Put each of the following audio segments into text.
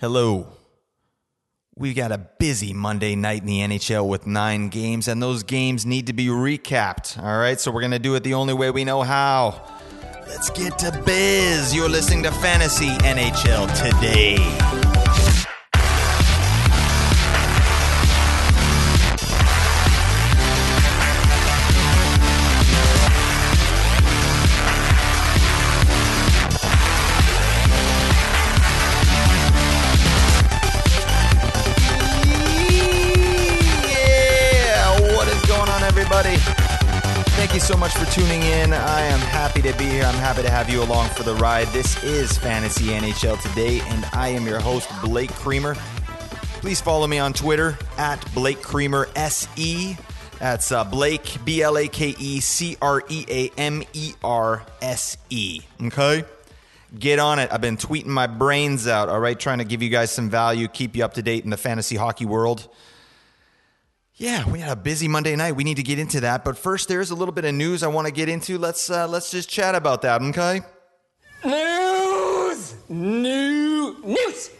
Hello. We've got a busy Monday night in the NHL with nine games, and those games need to be recapped. All right, so we're going to do it the only way we know how. Let's get to biz. You're listening to Fantasy NHL today. For tuning in. I am happy to be here. I'm happy to have you along for the ride. This is Fantasy NHL Today, and I am your host, Blake Creamer. Please follow me on Twitter at Blake Creamer SE. That's uh, Blake, B L A K E C R E A M E R S E. Okay? Get on it. I've been tweeting my brains out, all right? Trying to give you guys some value, keep you up to date in the fantasy hockey world. Yeah, we had a busy Monday night. We need to get into that, but first, there's a little bit of news I want to get into. Let's uh, let's just chat about that, okay? News, new news,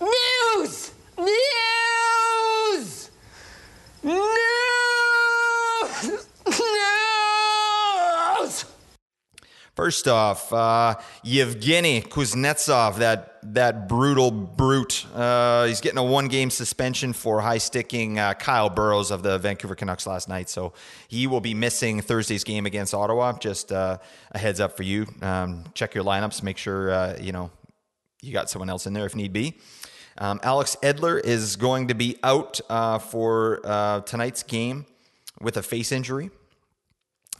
news, news, news. First off, uh, Yevgeny Kuznetsov, that that brutal brute, uh, he's getting a one game suspension for high sticking uh, Kyle Burroughs of the Vancouver Canucks last night. So he will be missing Thursday's game against Ottawa. Just uh, a heads up for you. Um, check your lineups, make sure uh, you know you got someone else in there if need be. Um, Alex Edler is going to be out uh, for tonight's game with a face injury.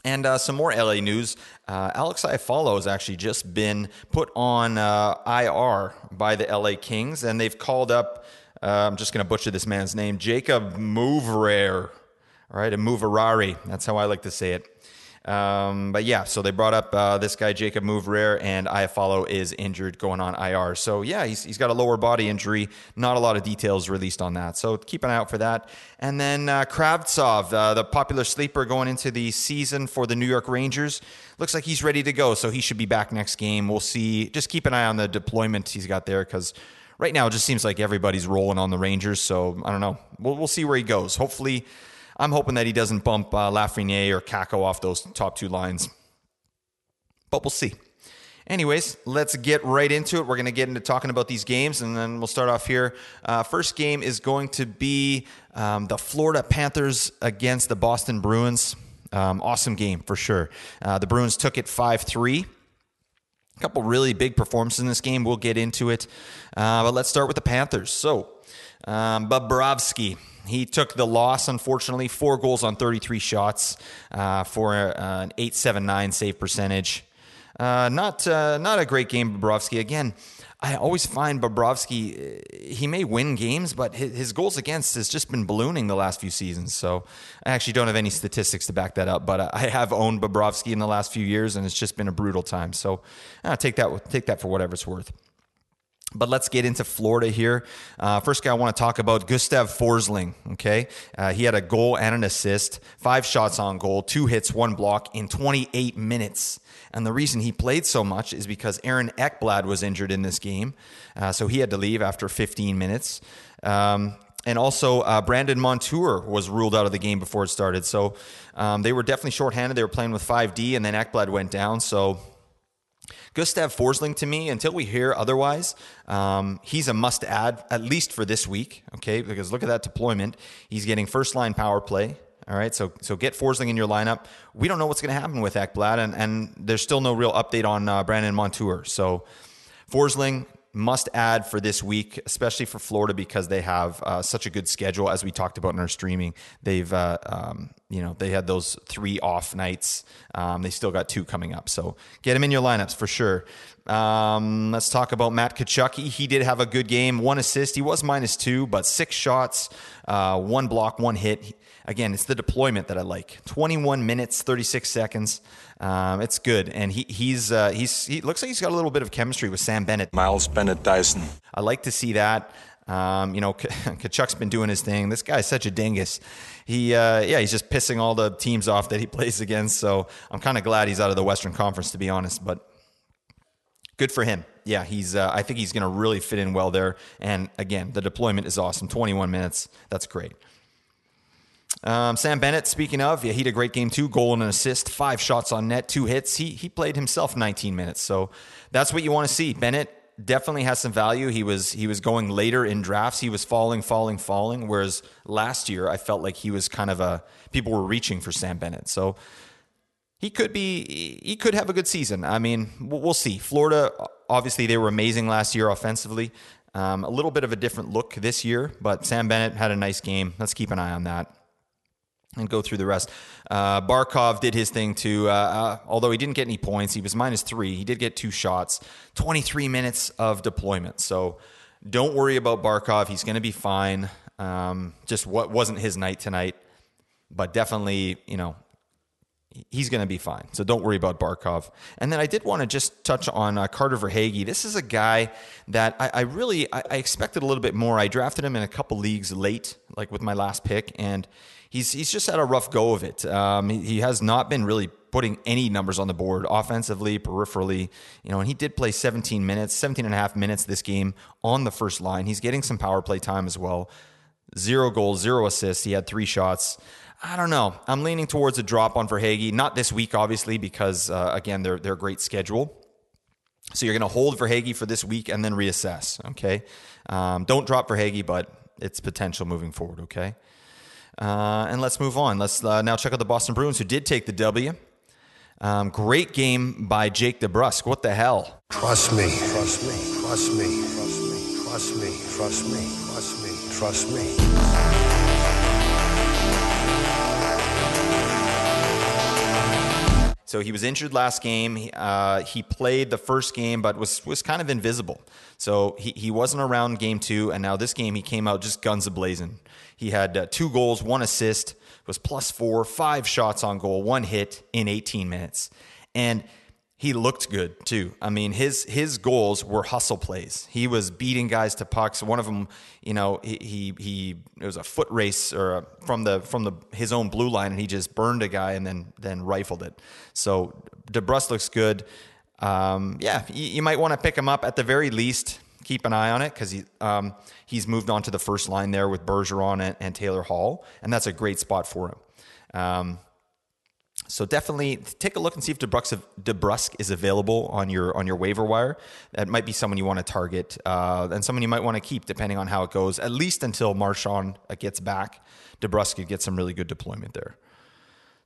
And uh, some more LA news. Uh, Alex Iafallo has actually just been put on uh, IR by the LA Kings, and they've called up, uh, I'm just going to butcher this man's name, Jacob Moverare, all right, a Moverari. That's how I like to say it. Um, but yeah, so they brought up uh, this guy Jacob Move Rare, and Iafallo is injured, going on IR. So yeah, he's, he's got a lower body injury. Not a lot of details released on that. So keep an eye out for that. And then uh, Kravtsov, uh, the popular sleeper going into the season for the New York Rangers, looks like he's ready to go. So he should be back next game. We'll see. Just keep an eye on the deployment he's got there because right now it just seems like everybody's rolling on the Rangers. So I don't know. We'll, we'll see where he goes. Hopefully I'm hoping that he doesn't bump uh, Lafreniere or Kakko off those top two lines. But we'll see. Anyways, let's get right into it. We're going to get into talking about these games, and then we'll start off here. Uh, first game is going to be um, the Florida Panthers against the Boston Bruins. Um, awesome game for sure. Uh, the Bruins took it 5 3. A couple really big performances in this game. We'll get into it. Uh, but let's start with the Panthers. So, um, Bobrovsky, he took the loss, unfortunately. Four goals on 33 shots uh, for uh, an 8.79 save percentage. Uh, not uh, not a great game, Bobrovsky. Again, I always find Bobrovsky, uh, he may win games, but his, his, goals against has just been ballooning the last few seasons. So I actually don't have any statistics to back that up, but I have owned Bobrovsky in the last few years, and it's just been a brutal time. So uh, take that take that for whatever it's worth. But let's get into Florida here. Uh, first guy I want to talk about, Gustav Forsling. Okay, uh, he had a goal and an assist, five shots on goal, two hits, one block in 28 minutes. And the reason he played so much is because Aaron Ekblad was injured in this game, uh, so he had to leave after 15 minutes. Um, and also, uh, Brandon Montour was ruled out of the game before it started. So um, they were definitely shorthanded. They were playing with 5D, and then Ekblad went down. So Gustav Forsling to me, until we hear otherwise, um, he's a must add, at least for this week, okay? Because look at that deployment. He's getting first line power play. All right, so so get Forsling in your lineup. We don't know what's going to happen with Ekblad, and, and there's still no real update on uh, Brandon Montour. So Forsling, must add for this week, especially for Florida because they have uh, such a good schedule. As we talked about in our streaming, they've uh, um, you know they had those three off nights. Um, they still got two coming up, so get them in your lineups for sure. Um, let's talk about Matt Tkachuk. He did have a good game, one assist. He was minus two, but six shots, uh, one block, one hit. Again, it's the deployment that I like. 21 minutes, 36 seconds. Um, it's good, and he he's uh, he's he looks like he's got a little bit of chemistry with Sam Bennett. Miles Bennett Dyson. I like to see that. Um, you know, Tkachuk's been doing his thing. This guy's such a dingus. He, uh, yeah, he's just pissing all the teams off that he plays against. So I'm kind of glad he's out of the Western Conference, to be honest. But good for him. yeah, he's. Uh, I think he's going to really fit in well there. And again, the deployment is awesome. 21 minutes. That's great. Um, Sam Bennett, speaking of, yeah, he had a great game too. Goal and an assist, five shots on net, two hits. He he played himself 19 minutes, so that's what you want to see. Bennett definitely has some value. He was he was going later in drafts. He was falling, falling, falling. Whereas last year, I felt like he was kind of a people were reaching for Sam Bennett. So he could be he could have a good season. I mean, we'll see. Florida, obviously, they were amazing last year offensively. Um, a little bit of a different look this year, but Sam Bennett had a nice game. Let's keep an eye on that and go through the rest. Uh, Barkov did his thing too. Uh, uh, although he didn't get any points, he was minus three. He did get two shots, 23 minutes of deployment. So don't worry about Barkov. He's going to be fine. Um, just what wasn't his night tonight, but definitely, you know, he's going to be fine. So don't worry about Barkov. And then I did want to just touch on uh, Carter Verhaeghe. This is a guy that I, I really I, I, expected a little bit more. I drafted him in a couple leagues late, like with my last pick, and he's he's just had a rough go of it. Um, he, he, has not been really putting any numbers on the board offensively, peripherally. You know, and he did play 17 minutes, 17 and a half minutes this game on the first line. He's getting some power play time as well. Zero goals, zero assists. He had three shots. I don't know. I'm leaning towards a drop on Verhaeghe. Not this week, obviously, because uh, again, they're they're a great schedule. So you're going to hold Verhaeghe for this week and then reassess. Okay, um, don't drop Verhaeghe, but it's potential moving forward. Okay. Uh, and let's move on. Let's uh, now check out the Boston Bruins, who did take the W. Um, great game by Jake DeBrusk. What the hell? Trust me. Trust me. Trust me. Trust me. Trust me. Trust me. Trust me. Trust me. So he was injured last game. Uh, he played the first game, but was was kind of invisible. So he, he wasn't around game two, and now this game he came out just guns a blazing. He had uh, two goals, one assist, was plus four, five shots on goal, one hit in 18 minutes. And he looked good too. I mean, his his goals were hustle plays. He was beating guys to pucks. One of them, you know, he he, he it was a foot race or a, from the from the his own blue line, and he just burned a guy and then then rifled it. So DeBrusk looks good. Um, yeah, you, you might want to pick him up at the very least keep an eye on it because he um, he's moved on to the first line there with Bergeron and, and, Taylor Hall, and that's a great spot for him. Um, so definitely take a look and see if DeBrusk, DeBrusk is available on your on your waiver wire. That might be someone you want to target, uh, and someone you might want to keep depending on how it goes. At least until Marchand gets back, DeBrusk could get some really good deployment there.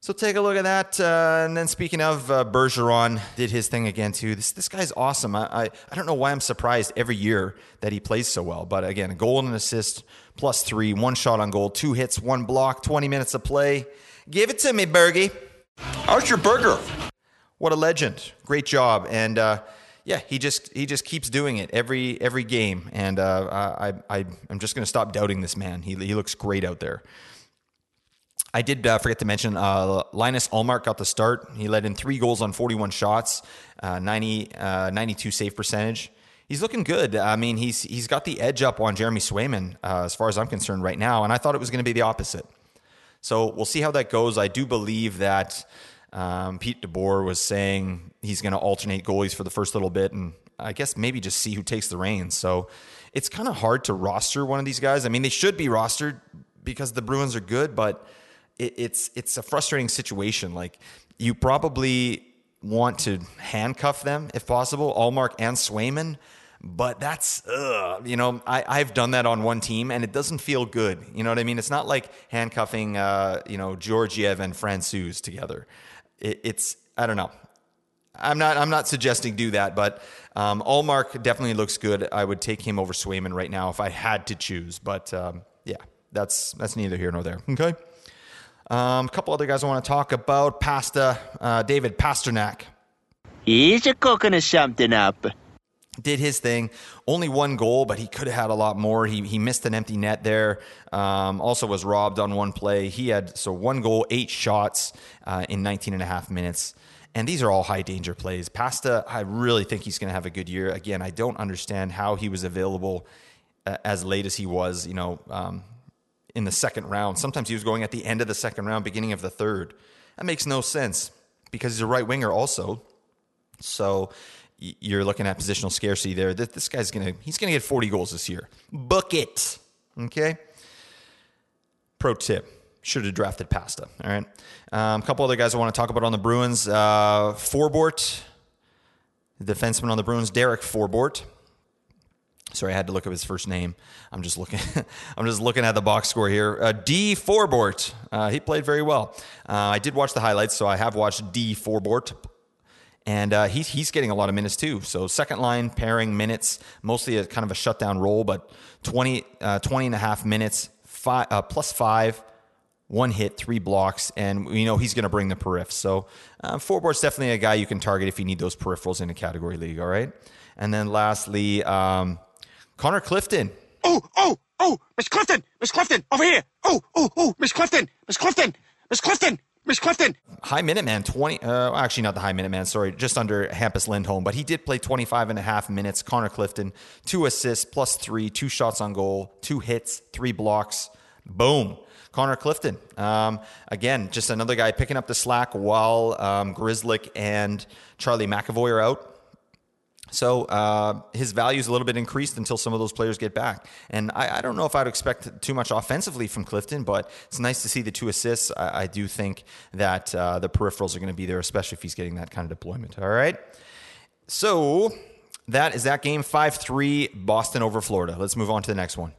So take a look at that. Uh, and then speaking of uh, Bergeron, did his thing again too. This this guy's awesome. I, I, I don't know why I'm surprised every year that he plays so well. But again, a goal and an assist, plus three, one shot on goal, two hits, one block, 20 minutes of play. Give it to me, Bergie. Archer Burger. What a legend! Great job. And uh, yeah, he just he just keeps doing it every every game. And uh, I, I I'm just going to stop doubting this man. He he looks great out there. I did uh, forget to mention uh, Linus Ullmark got the start. He led in three goals on 41 shots, uh, 90, uh, 92 save percentage. He's looking good. I mean, he's he's got the edge up on Jeremy Swayman uh, as far as I'm concerned right now, and I thought it was going to be the opposite. So we'll see how that goes. I do believe that um, Pete DeBoer was saying he's going to alternate goalies for the first little bit, and I guess maybe just see who takes the reins. So it's kind of hard to roster one of these guys. I mean, they should be rostered because the Bruins are good, but it, it's it's a frustrating situation. Like you probably want to handcuff them if possible, Ullmark and Swayman. But that's, ugh, you know, I, I've done that on one team and it doesn't feel good. You know what I mean? It's not like handcuffing, uh, you know, Georgiev and Francouz together. It, it's, I don't know. I'm not. I'm not suggesting do that, but um, Ullmark definitely looks good. I would take him over Swayman right now if I had to choose. But um, yeah, that's that's neither here nor there. Okay. Um, a couple other guys I want to talk about. Pasta, uh, David Pastrnak. He's a cooking something up. Did his thing. Only one goal, but he could have had a lot more. He, he missed an empty net there. Um, also was robbed on one play. He had so one goal, eight shots uh, in 19 and a half minutes. And these are all high danger plays. Pasta, I really think he's going to have a good year. Again, I don't understand how he was available uh, as late as he was. You know, um, in the second round. Sometimes he was going at the end of the second round, beginning of the third. That makes no sense because he's a right winger also. So you're looking at positional scarcity there. This, guy's gonna he's gonna get 40 goals this year. Book it. Okay. Pro tip: should have drafted Pasta. All right. A um, couple other guys I want to talk about on the Bruins. Uh, Forbort, defenseman on the Bruins, Derek Forbort. Sorry, I had to look up his first name. I'm just looking. I'm just looking at the box score here. Uh, D. Forbort. Uh, he played very well. Uh, I did watch the highlights, so I have watched D. Forbort, and uh, he's he's getting a lot of minutes too. So second line pairing minutes, mostly a kind of a shutdown role, but 20, uh, 20 and a half minutes, five, uh, plus five, one hit, three blocks, and you know he's going to bring the periph. So uh, Forbort's definitely a guy you can target if you need those peripherals in a category league. All right, and then lastly. Um, Connor Clifton. Oh, oh, oh, Miss Clifton, Miss Clifton, over here. Oh, oh, oh, Miss Clifton, Miss Clifton, Miss Clifton, Miss Clifton. High minute man, 20, uh, actually not the high minute man, sorry, just under Hampus Lindholm, but he did play 25 and a half minutes. Connor Clifton, two assists, plus three, two shots on goal, two hits, three blocks. Boom. Connor Clifton. Um, again, just another guy picking up the slack while um, Grzelcyk and Charlie McAvoy are out. So uh, his value is a little bit increased until some of those players get back. And I, I, don't know if I'd expect too much offensively from Clifton, but it's nice to see the two assists. I, I do think that uh, the peripherals are going to be there, especially if he's getting that kind of deployment. All right. So that is that game 5 3, Boston over Florida. Let's move on to the next one.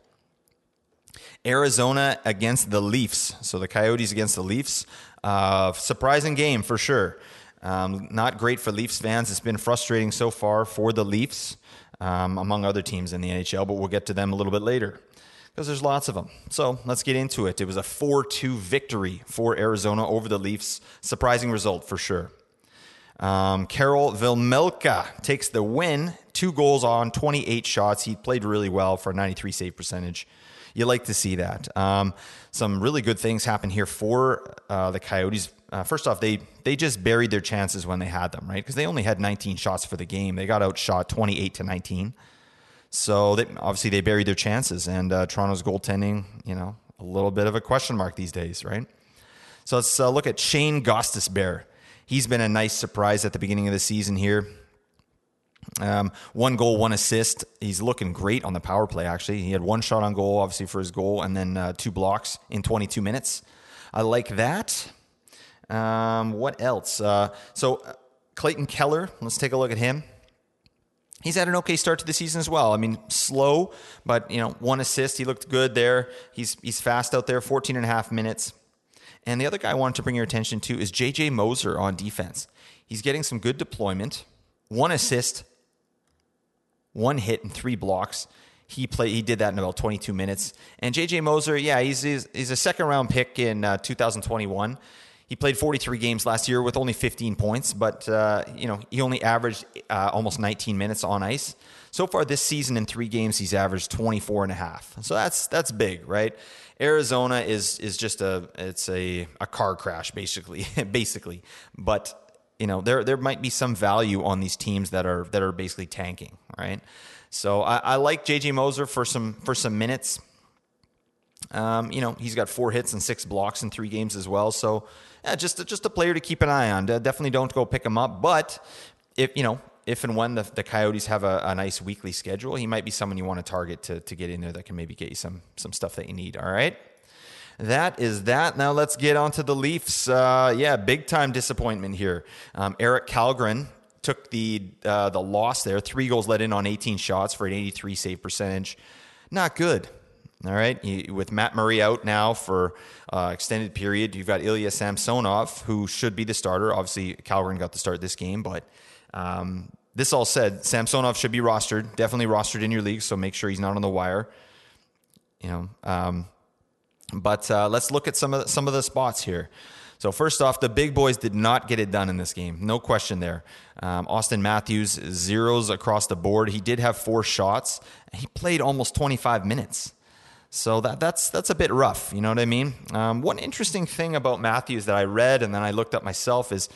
Arizona against the Leafs. So the Coyotes against the Leafs. Uh, surprising game for sure. Um, not great for Leafs fans. It's been frustrating so far for the Leafs, um, among other teams in the NHL, but we'll get to them a little bit later because there's lots of them. So let's get into it. It was a 4 2 victory for Arizona over the Leafs. Surprising result for sure. Um, Karel Vejmelka takes the win, two goals on 28 shots. He played really well for a 93 save percentage. You like to see that. Um, some really good things happen here for uh, the Coyotes uh, first off, they they just buried their chances when they had them, right? Because they only had 19 shots for the game. They got outshot 28 to 19. So they, obviously they buried their chances. And uh, Toronto's goaltending, you know, a little bit of a question mark these days, right? So let's uh, look at Shane Gostisbehere. He's been a nice surprise at the beginning of the season here. Um, one goal, one assist. He's looking great on the power play, actually. He had one shot on goal, obviously, for his goal, and then uh, two blocks in 22 minutes. I like that. Um, what else? Uh, so uh, Clayton Keller, let's take a look at him. He's had an okay start to the season as well. I mean, slow, but you know, one assist. He looked good there. He's he's fast out there, 14 and a half minutes. And the other guy I wanted to bring your attention to is JJ Moser on defense. He's getting some good deployment, one assist, one hit, and three blocks. He played. He did that in about 22 minutes. And JJ Moser, yeah, he's he's, he's a second round pick in uh, 2021. He played 43 games last year with only 15 points, but uh, you know he only averaged uh, almost 19 minutes on ice. So far this season in three games, he's averaged 24 and a half. So that's that's big, right? Arizona is is just a it's a, a car crash basically, basically. But you know there there might be some value on these teams that are that are basically tanking, right? So I, I like JJ Moser for some for some minutes. Um, you know he's got four hits and six blocks in three games as well. So yeah, just just a player to keep an eye on. Definitely don't go pick him up, but if you know if and when the, the Coyotes have a, a, nice weekly schedule, he might be someone you want to target to, to get in there that can maybe get you some some stuff that you need. All right. That is that. Now let's get on to the Leafs. Uh, yeah, big time disappointment here. Um, Erik Källgren took the uh, the loss there. Three goals let in on 18 shots for an 83 save percentage. Not good. All right, with Matt Murray out now for uh, extended period, you've got Ilya Samsonov, who should be the starter. Obviously, Källgren got to start this game, but um, this all said, Samsonov should be rostered, definitely rostered in your league. So make sure he's not on the wire. You know, um, but uh, let's look at some of the, some of the spots here. So first off, the big boys did not get it done in this game. No question there. Um, Auston Matthews zeros across the board. He did have four shots. He played almost 25 minutes. So that that's that's a bit rough. You know what I mean? Um, one interesting thing about Matthews that I read and then I looked up myself is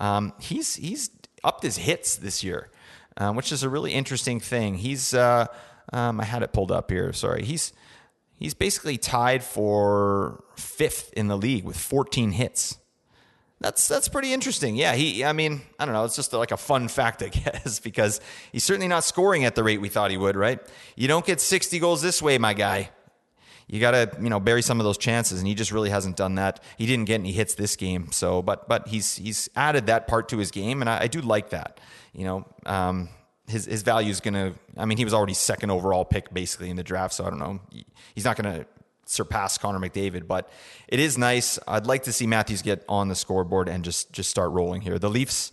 um, he's he's upped his hits this year, um, which is a really interesting thing. He's uh, um, I had it pulled up here. Sorry, he's he's basically tied for fifth in the league with 14 hits. That's that's pretty interesting. Yeah, he. I mean, I don't know. It's just like a fun fact, I guess, because he's certainly not scoring at the rate we thought he would. Right? You don't get 60 goals this way, my guy. You got to you know bury some of those chances, and he just really hasn't done that. He didn't get any hits this game, so but but he's he's added that part to his game, and I, I do like that. You know, um, his his value is gonna. I mean, he was already second overall pick basically in the draft, so I don't know. He's not gonna surpass Connor McDavid, but it is nice. I'd like to see Matthews get on the scoreboard and just just start rolling here. The Leafs,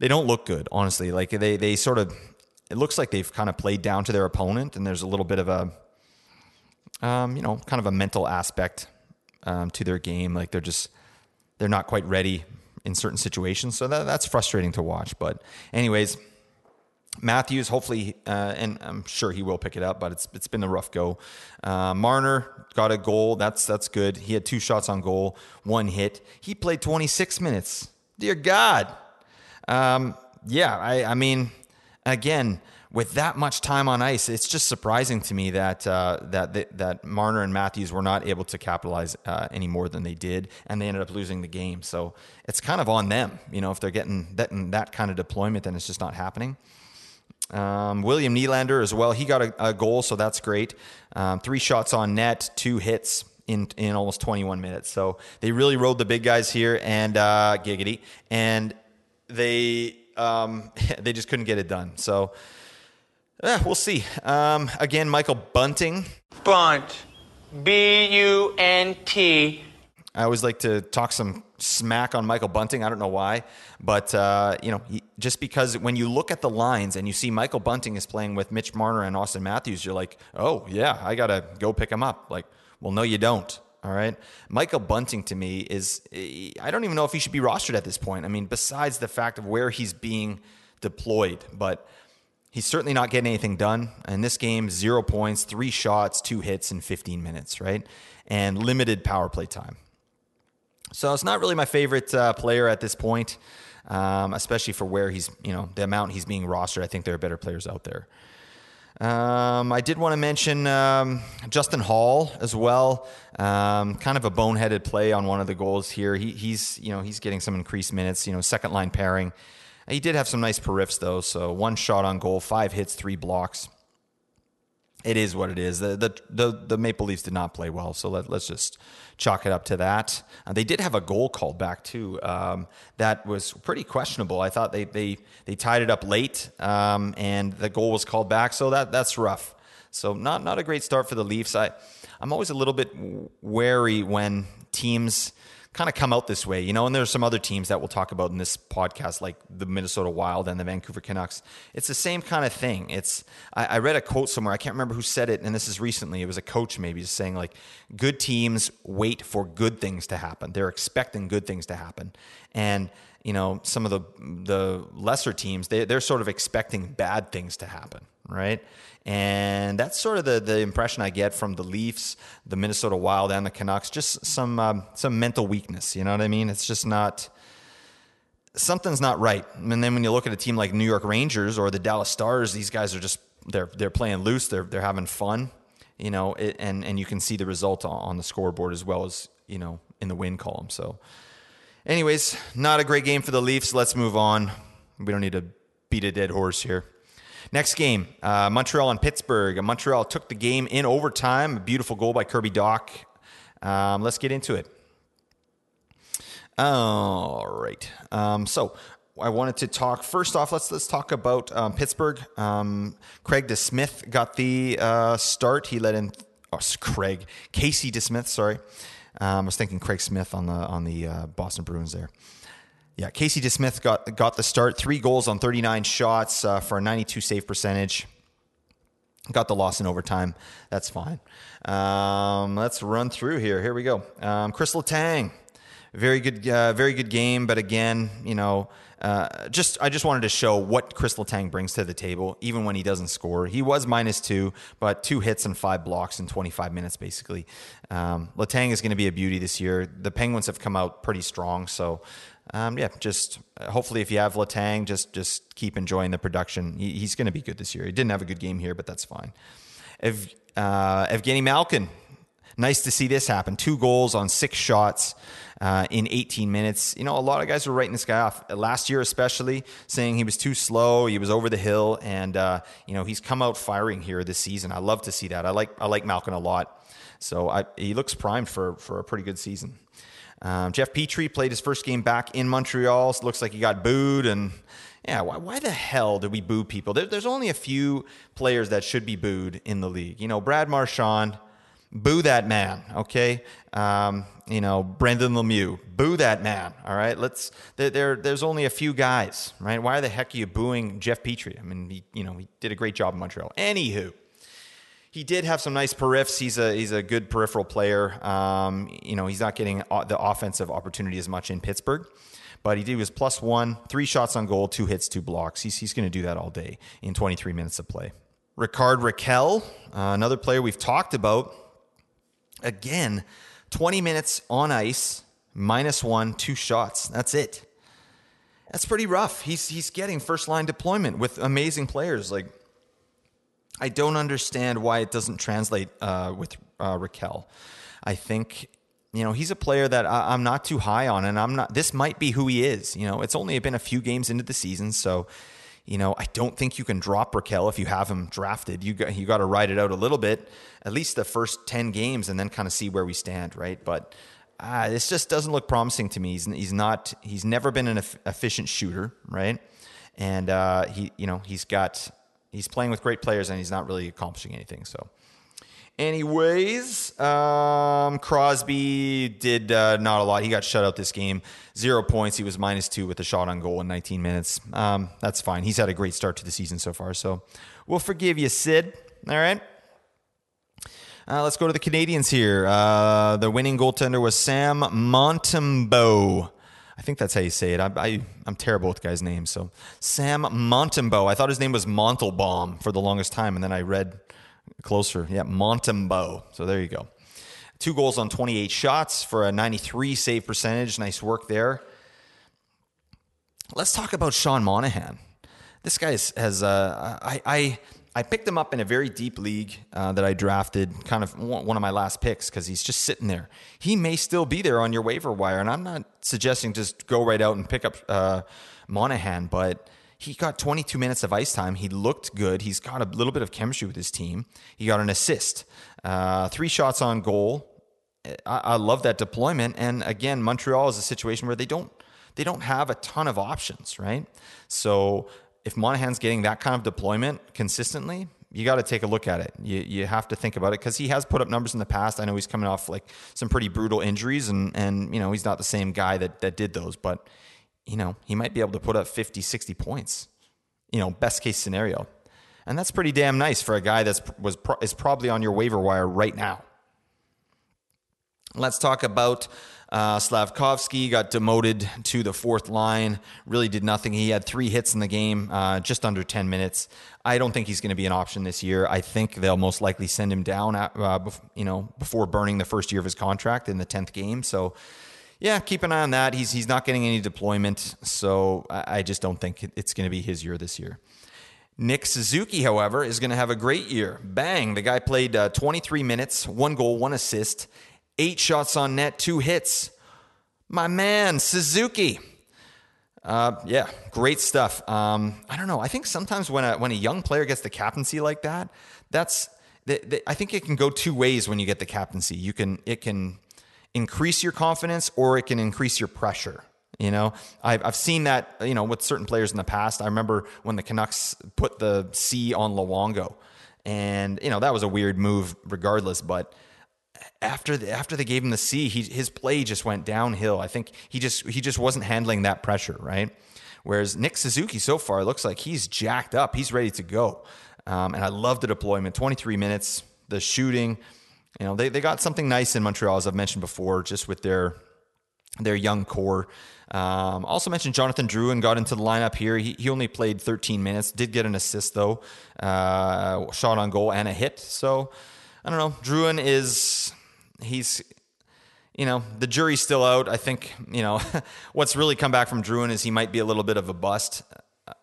they don't look good, honestly. Like they they sort of it looks like they've kind of played down to their opponent, and there's a little bit of a um, you know, kind of a mental aspect um, to their game. Like they're just they're not quite ready in certain situations, so that, that's frustrating to watch. But anyways, Matthews, hopefully, uh, and I'm sure he will pick it up, but it's it's been a rough go. Uh, Marner got a goal. That's that's good. He had two shots on goal, one hit. He played 26 minutes. Dear God. Um, yeah, I, I mean, again, with that much time on ice, it's just surprising to me that uh, that, that Marner and Matthews were not able to capitalize uh, any more than they did, and they ended up losing the game. So it's kind of on them, you know, if they're getting that that kind of deployment, then it's just not happening. Um, William Nylander as well. He got a, a goal, so that's great. Um, three shots on net, two hits in in almost 21 minutes. So they really rode the big guys here, and uh, giggity, and they um, they just couldn't get it done. So eh, we'll see. Um, again, Michael Bunting. Bunt. B U N T. I always like to talk some smack on Michael Bunting. I don't know why, but uh, you know, he, just because when you look at the lines and you see Michael Bunting is playing with Mitch Marner and Auston Matthews, you're like, oh yeah, I gotta go pick him up. Like, well, no, you don't. All right, Michael Bunting to me is I don't even know if he should be rostered at this point. I mean, besides the fact of where he's being deployed, but he's certainly not getting anything done. In this game, zero points, three shots, two hits in 15 minutes, right? And limited power play time. So it's not really my favorite uh, player at this point, um, especially for where he's, you know, the amount he's being rostered. I think there are better players out there. Um, I did want to mention um, Justin Holl as well. Um, kind of a boneheaded play on one of the goals here. He, he's, you know, he's getting some increased minutes. You know, second line pairing. He did have some nice periffs though. So one shot on goal, five hits, three blocks it is what it is. The, the the the, Maple Leafs did not play well, so let, us just chalk it up to that. Uh, they did have a goal called back too. Um, that was pretty questionable. I thought they they they tied it up late, um, and the goal was called back. So that that's rough. So not not a great start for the Leafs. I I'm always a little bit wary when teams kind of come out this way, you know. And there's some other teams that we'll talk about in this podcast, like the Minnesota Wild and the Vancouver Canucks. It's the same kind of thing. It's I, I read a quote somewhere. I can't remember who said it, and this is recently. It was a coach maybe just saying like, good teams wait for good things to happen. They're expecting good things to happen, and you know some of the the lesser teams they they're sort of expecting bad things to happen, right? And that's sort of the, the impression I get from the Leafs, the Minnesota Wild, and the Canucks. Just some um, some mental weakness. You know what I mean? It's just not something's not right. And then when you look at a team like New York Rangers or the Dallas Stars, these guys are just they're they're playing loose. They're they're having fun. You know, it, and and you can see the result on the scoreboard as well as you know in the win column. So, anyways, not a great game for the Leafs. Let's move on. We don't need to beat a dead horse here. Next game, uh, Montreal and Pittsburgh. Montreal took the game in overtime. A beautiful goal by Kirby Dach. Um, let's get into it. All right. Um, so I wanted to talk first off. Let's let's talk about um, Pittsburgh. Um, Craig DeSmith got the uh, start. He led in. Oh, Craig Casey DeSmith. Sorry, um, I was thinking Craig Smith on the on the uh, Boston Bruins there. Yeah, Casey DeSmith got got the start. Three goals on 39 shots uh, for a 92 save percentage. Got the loss in overtime. That's fine. Um, let's run through here. Here we go. Um, Letang, very good, uh, very good game. But again, you know, uh, just I just wanted to show what Chris Letang brings to the table, even when he doesn't score. He was minus two, but two hits and five blocks in 25 minutes, basically. Um, Letang is going to be a beauty this year. The Penguins have come out pretty strong, so um, yeah, just uh, hopefully if you have Letang, just just keep enjoying the production. He, he's going to be good this year. He didn't have a good game here, but that's fine. Ev, uh, Evgeny Malkin, Nice to see this happen. Two goals on six shots uh, in 18 minutes. You know, a lot of guys were writing this guy off last year, especially saying he was too slow, he was over the hill, and uh, you know he's come out firing here this season. I love to see that. I like I like Malkin a lot, so I, he looks primed for for a pretty good season. Um, Jeff Petry played his first game back in Montreal. So looks like he got booed and yeah, why, why the hell do we boo people? There, there's only a few players that should be booed in the league. You know, Brad Marchand, boo that man, okay? Um, you know, Brendan Lemieux, boo that man, all right? Let's, there, there, there's only a few guys, right? Why the heck are you booing Jeff Petry? I mean, he, you know, he did a great job in Montreal. Anywho, he did have some nice periffs. He's a he's a good peripheral player. Um, you know, he's not getting the offensive opportunity as much in Pittsburgh but he did was plus one, three shots on goal, two hits, two blocks. He's, he's going to do that all day in 23 minutes of play. Rickard Rakell, uh, another player we've talked about. Again, 20 minutes on ice, minus one, two shots. That's it. That's pretty rough. He's he's getting first line deployment with amazing players. Like, I don't understand why it doesn't translate uh, with uh, Rakell. I think you know, he's a player that I, am not too high on, and I'm not. This might be who he is. You know, it's only been a few games into the season, so you know, I don't think you can drop Rakell if you have him drafted. You got you got to ride it out a little bit, at least the first ten games, and then kind of see where we stand, right? But uh, this just doesn't look promising to me. He's, he's not. He's never been an efficient shooter, right? And uh, he, you know, he's got he's playing with great players, and he's not really accomplishing anything. So Anyways, um, Crosby did uh, not a lot. He got shut out this game. Zero points. He was minus two with a shot on goal in 19 minutes. Um, that's fine. He's had a great start to the season so far. So we'll forgive you, Sid. All right. Uh, let's go to the Canadiens here. Uh, the winning goaltender was Sam Montembeault. I think that's how you say it. I, am terrible with guys' names. So Sam Montembeault. I thought his name was Montalbaum for the longest time, and then I read Closer. Yeah, Montembeault. So there you go. Two goals on 28 shots for a 93 save percentage. Nice work there. Let's talk about Sean Monahan. This guy has, uh, I, I, I picked him up in a very deep league uh, that I drafted, kind of one of my last picks, because he's just sitting there. He may still be there on your waiver wire, and I'm not suggesting just go right out and pick up uh, Monahan, but he got 22 minutes of ice time. He looked good. He's got a little bit of chemistry with his team. He got an assist, uh, three shots on goal. I, I love that deployment. And again, Montreal is a situation where they don't they don't have a ton of options, right? So if Monahan's getting that kind of deployment consistently, you got to take a look at it. You, you have to think about it because he has put up numbers in the past. I know he's coming off like some pretty brutal injuries, and and you know he's not the same guy that that did those, but you know, he might be able to put up 50, 60 points, you know, best case scenario. And that's pretty damn nice for a guy that's was is probably on your waiver wire right now. Let's talk about uh, Slavkovsky got demoted to the fourth line. Really did nothing. He had three hits in the game, uh, just under ten minutes. I don't think he's going to be an option this year. I think they'll most likely send him down, uh, you know, before burning the first year of his contract in the tenth game. So yeah, keep an eye on that. He's he's not getting any deployment, so I just don't think it's going to be his year this year. Nick Suzuki, however, is going to have a great year. Bang! The guy played uh, 23 minutes, one goal, one assist, eight shots on net, two hits. My man, Suzuki. Uh, yeah, great stuff. Um, I don't know. I think sometimes when a when a young player gets the captaincy like that, that's I think it can go two ways when you get the captaincy. You can it can increase your confidence or it can increase your pressure. You know, I've, I've seen that, you know, with certain players in the past. I remember when the Canucks put the C on Luongo and, you know, that was a weird move regardless, but after the, after they gave him the C, he, his play just went downhill. I think he just, he just wasn't handling that pressure. Right. Whereas Nick Suzuki so far looks like he's jacked up. He's ready to go. Um, and I love the deployment, 23 minutes, the shooting, you know, they, they got something nice in Montreal, as I've mentioned before, just with their their young core. Um, also mentioned Jonathan Drouin got into the lineup here. He, he only played 13 minutes, did get an assist though, uh, shot on goal and a hit. So I don't know. Drouin is he's you know the jury's still out. I think you know what's really come back from Drouin is he might be a little bit of a bust,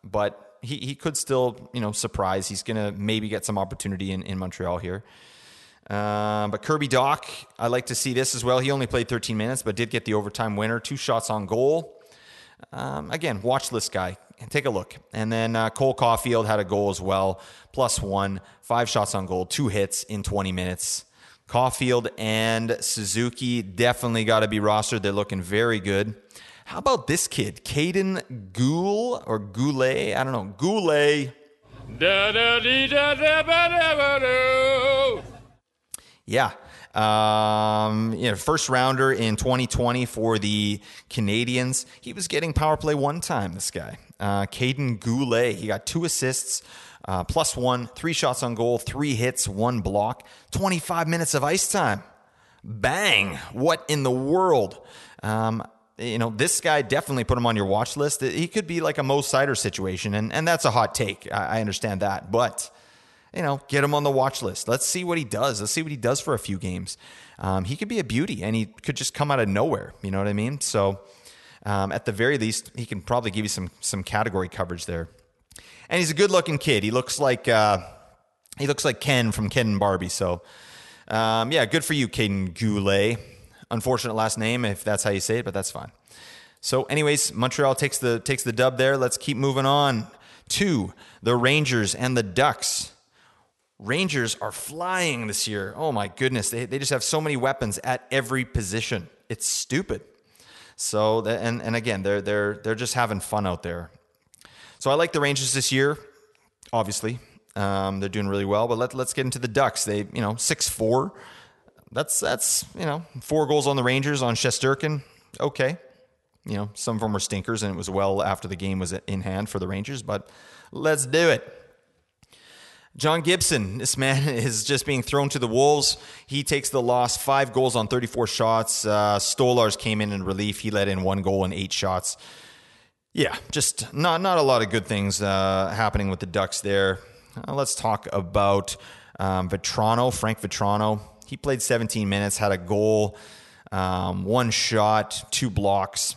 but he, he could still you know surprise. He's gonna maybe get some opportunity in, in Montreal here. Uh, but Kirby Dach, I like to see this as well. He only played 13 minutes, but did get the overtime winner, two shots on goal. Um, again, watch this guy and take a look. And then uh, Cole Caufield had a goal as well, plus one, five shots on goal, two hits in 20 minutes. Caulfield and Suzuki definitely got to be rostered. They're looking very good. How about this kid, Caden Goule or Goulet? I don't know. Goulet. Yeah. Um, you know, first rounder in 2020 for the Canadiens. He was getting power play one time, this guy. Uh, Caden Goulet. He got two assists, uh, plus one, three shots on goal, three hits, one block, 25 minutes of ice time. Bang. What in the world? Um, you know, this guy definitely put him on your watch list. He could be like a Mo Seider situation, and, and that's a hot take. I, I understand that. But you know, get him on the watch list. Let's see what he does. Let's see what he does for a few games. Um, he could be a beauty, and he could just come out of nowhere. You know what I mean? So, um, at the very least, he can probably give you some some category coverage there. And he's a good looking kid. He looks like uh, he looks like Ken from Ken and Barbie. So, um, yeah, good for you, Caden Goulet. Unfortunate last name, if that's how you say it, but that's fine. So, anyways, Montreal takes the takes the dub there. Let's keep moving on to the Rangers and the Ducks. Rangers are flying this year. Oh my goodness. They, they just have so many weapons at every position. It's stupid. So, and, and again, they're, they're, they're just having fun out there. So I like the Rangers this year, obviously. Um, they're doing really well, but let, let's get into the Ducks. They, you know, 6 4. That's, that's, you know, four goals on the Rangers on Shesterkin. Okay. You know, some of them were stinkers, and it was well after the game was in hand for the Rangers, but let's do it. John Gibson, this man is just being thrown to the wolves. He takes the loss, five goals on 34 shots. Uh, Stolarz came in in relief. He let in one goal and eight shots. Yeah, just not not a lot of good things uh, happening with the Ducks there. Uh, let's talk about um, Vatrano, Frank Vatrano. He played 17 minutes, had a goal, um, one shot, two blocks.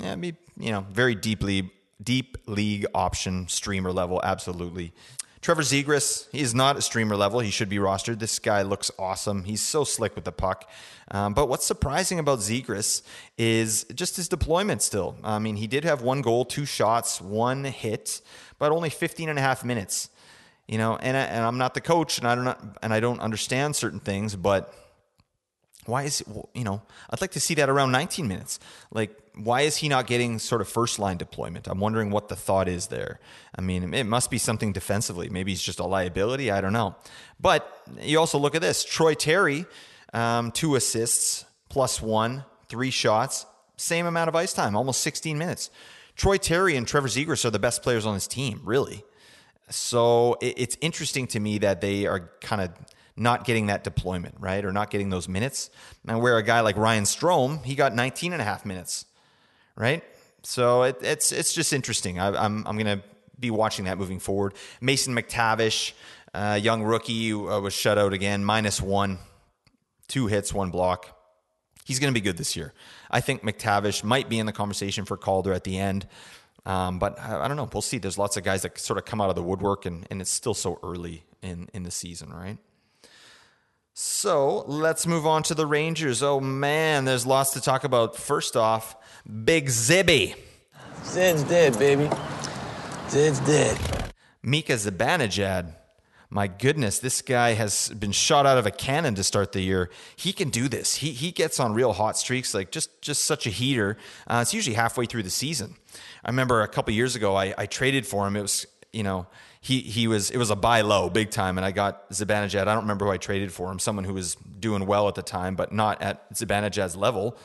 Yeah, be, you know, very deeply deep league option streamer level, absolutely. Trevor Zegras, he's not a streamer level. He should be rostered. This guy looks awesome. He's so slick with the puck. Um, but what's surprising about Zegras is just his deployment still. I mean, he did have one goal, two shots, one hit, but only 15 and a half minutes. You know, and, I, and I'm not the coach and I don't and I don't understand certain things, but why is you know I'd like to see that around 19 minutes. Like why is he not getting sort of first line deployment? I'm wondering what the thought is there. I mean, it must be something defensively. Maybe he's just a liability. I don't know. But you also look at this: Troy Terry, um, two assists, plus one, three shots, same amount of ice time, almost 16 minutes. Troy Terry and Trevor Zegras are the best players on his team, really. So it's interesting to me that they are kind of not getting that deployment, right? Or not getting those minutes. And where a guy like Ryan Strome, he got 19 and a half minutes, right? So it, it's it's just interesting. I, I'm I'm gonna be watching that moving forward. Mason McTavish, uh, young rookie, uh, was shut out again, minus one, two hits, one block. He's going to be good this year. I think McTavish might be in the conversation for Calder at the end. Um, but I, I, don't know. We'll see. There's lots of guys that sort of come out of the woodwork, and, and it's still so early in, in the season, right? So let's move on to the Rangers. Oh man, there's lots to talk about. First off, Big Zibby. Zed's dead, baby. Zed's dead. Mika Zibanejad. My goodness, this guy has been shot out of a cannon to start the year. He can do this. He he gets on real hot streaks, like just just such a heater. Uh, it's usually halfway through the season. I remember a couple years ago, I, I traded for him. It was you know he he was it was a buy low big time, and I got Zibanejad. I don't remember who I traded for him. Someone who was doing well at the time, but not at Zibanejad's level.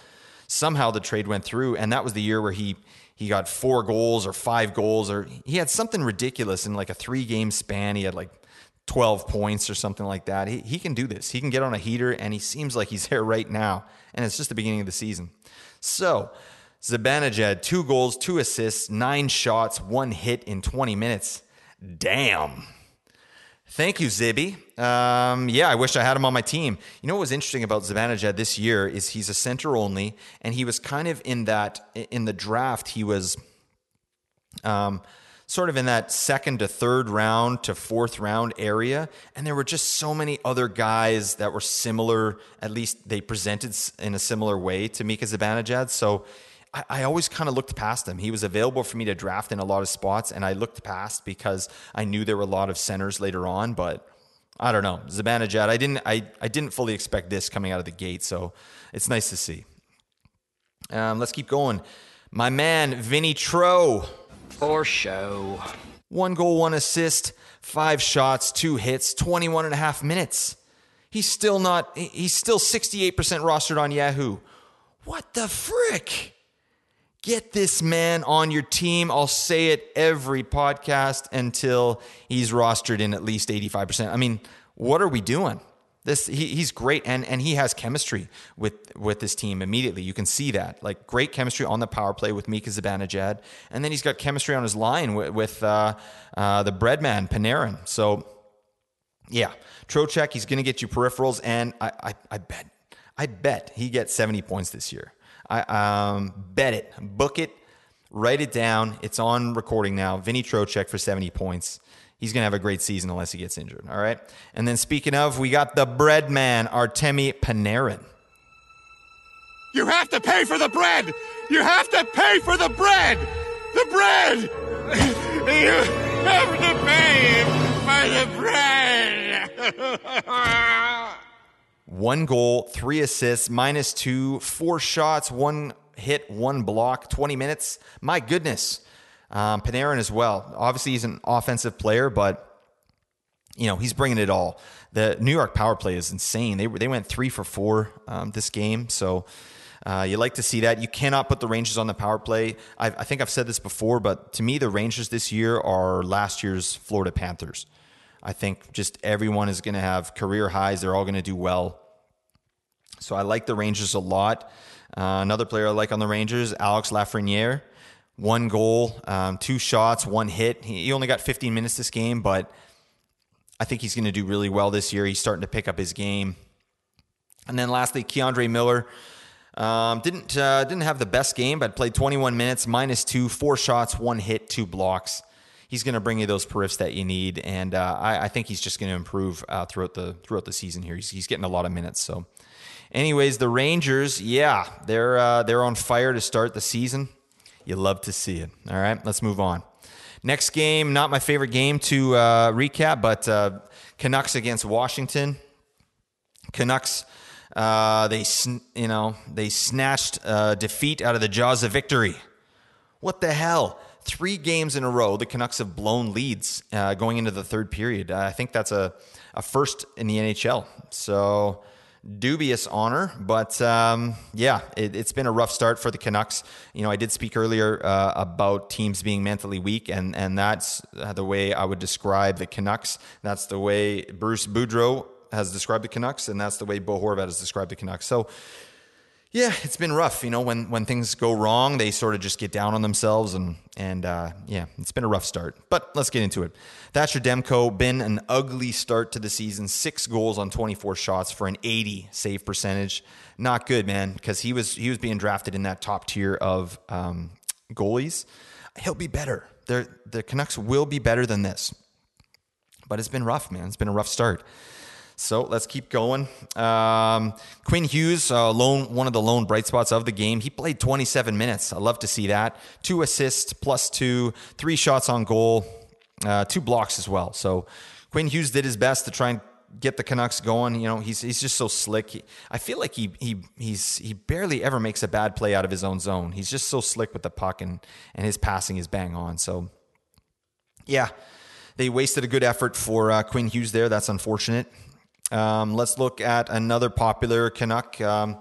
Somehow the trade went through, and that was the year where he he got four goals or five goals, or he had something ridiculous in like a three game span. He had like 12 points or something like that. He, he can do this. He can get on a heater, and he seems like he's there right now. And it's just the beginning of the season. So, Zibanejad, two goals, two assists, nine shots, one hit in 20 minutes. Damn. Thank you, Zibby. Um, yeah, I wish I had him on my team. You know what was interesting about Zibanejad this year is he's a center only, and he was kind of in that in the draft. He was um, sort of in that second to third round to fourth round area. And there were just so many other guys that were similar, at least they presented in a similar way to Mika Zibanejad. So I, I always kind of looked past him. He was available for me to draft in a lot of spots, and I looked past because I knew there were a lot of centers later on, but. I don't know. Zibanejad, I didn't I, I didn't fully expect this coming out of the gate, so it's nice to see. Um, let's keep going. My man, Vinny Tro. For show. One goal, one assist, five shots, two hits, 21 and a half minutes. He's still not, he's still 68% rostered on Yahoo. What the frick? Get this man on your team. I'll say it every podcast until he's rostered in at least 85%. I mean, what are we doing? This he, he's great and and he has chemistry with with this team immediately. You can see that. Like great chemistry on the power play with Mika Zibanejad. And then he's got chemistry on his line with, with uh, uh, the breadman Panarin. So yeah, Trocheck, he's going to get you peripherals, and I, I, I bet, I bet he gets 70 points this year. I um, bet it, book it, write it down. It's on recording now. Vinny Trocheck for 70 points. He's going to have a great season unless he gets injured. All right. And then speaking of, we got the bread man, Artemi Panarin. You have to pay for the bread! You have to pay for the bread! The bread! you have to pay for the bread! One goal, three assists, minus two, four shots, one hit, one block, 20 minutes. My goodness. Um, Panarin as well. Obviously, he's an offensive player, but you know he's bringing it all. The New York power play is insane. They they went three for four um, this game, so uh, you like to see that. You cannot put the Rangers on the power play. i I think I've said this before, but to me, the Rangers this year are last year's Florida Panthers. I think just everyone is going to have career highs. They're all going to do well. So I like the Rangers a lot. Uh, another player I like on the Rangers, Alex Lafreniere. One goal, um, two shots, one hit. He, he only got 15 minutes this game, but I think he's going to do really well this year. He's starting to pick up his game. And then lastly, K'Andre Miller. Um, didn't uh, didn't have the best game, but played 21 minutes, minus two, four shots, one hit, two blocks. He's going to bring you those periffs that you need, and uh, I, I, think he's just going to improve uh, throughout the throughout the season here. He's, he's, getting a lot of minutes. So, anyways, the Rangers, yeah, they're uh, they're on fire to start the season. You love to see it. All right, let's move on. Next game, not my favorite game to uh, recap, but uh, Canucks against Washington. Canucks. Uh, they, you know, they snatched defeat out of the jaws of victory. What the hell? Three games in a row, the Canucks have blown leads uh, going into the third period. I think that's a, a first in the NHL. So dubious honor, but um, yeah, it, has been a rough start for the Canucks. You know, I did speak earlier uh, about teams being mentally weak, and and that's the way I would describe the Canucks. That's the way Bruce Boudreau has described the Canucks, and that's the way Bo Horvat has described the Canucks. So, yeah, it's been rough. You know, when when things go wrong, they sort of just get down on themselves, and and uh, yeah, it's been a rough start. But let's get into it. Thatcher Demko been an ugly start to the season. Six goals on 24 shots for an 80 save percentage. Not good, man, because he was he was being drafted in that top tier of um, goalies. He'll be better. They're, the Canucks will be better than this. But it's been rough, man. It's been a rough start. So let's keep going. Um, Quinn Hughes, uh, lone, one of the lone bright spots of the game. He played 27 minutes. I love to see that. Two assists, plus two, three shots on goal, uh, two blocks as well. So Quinn Hughes did his best to try and get the Canucks going. You know, he's he's just so slick. He, I feel like he he he's he barely ever makes a bad play out of his own zone. He's just so slick with the puck and and his passing is bang on. So yeah, they wasted a good effort for uh, Quinn Hughes there. That's unfortunate. Um, let's look at another popular Canuck, um,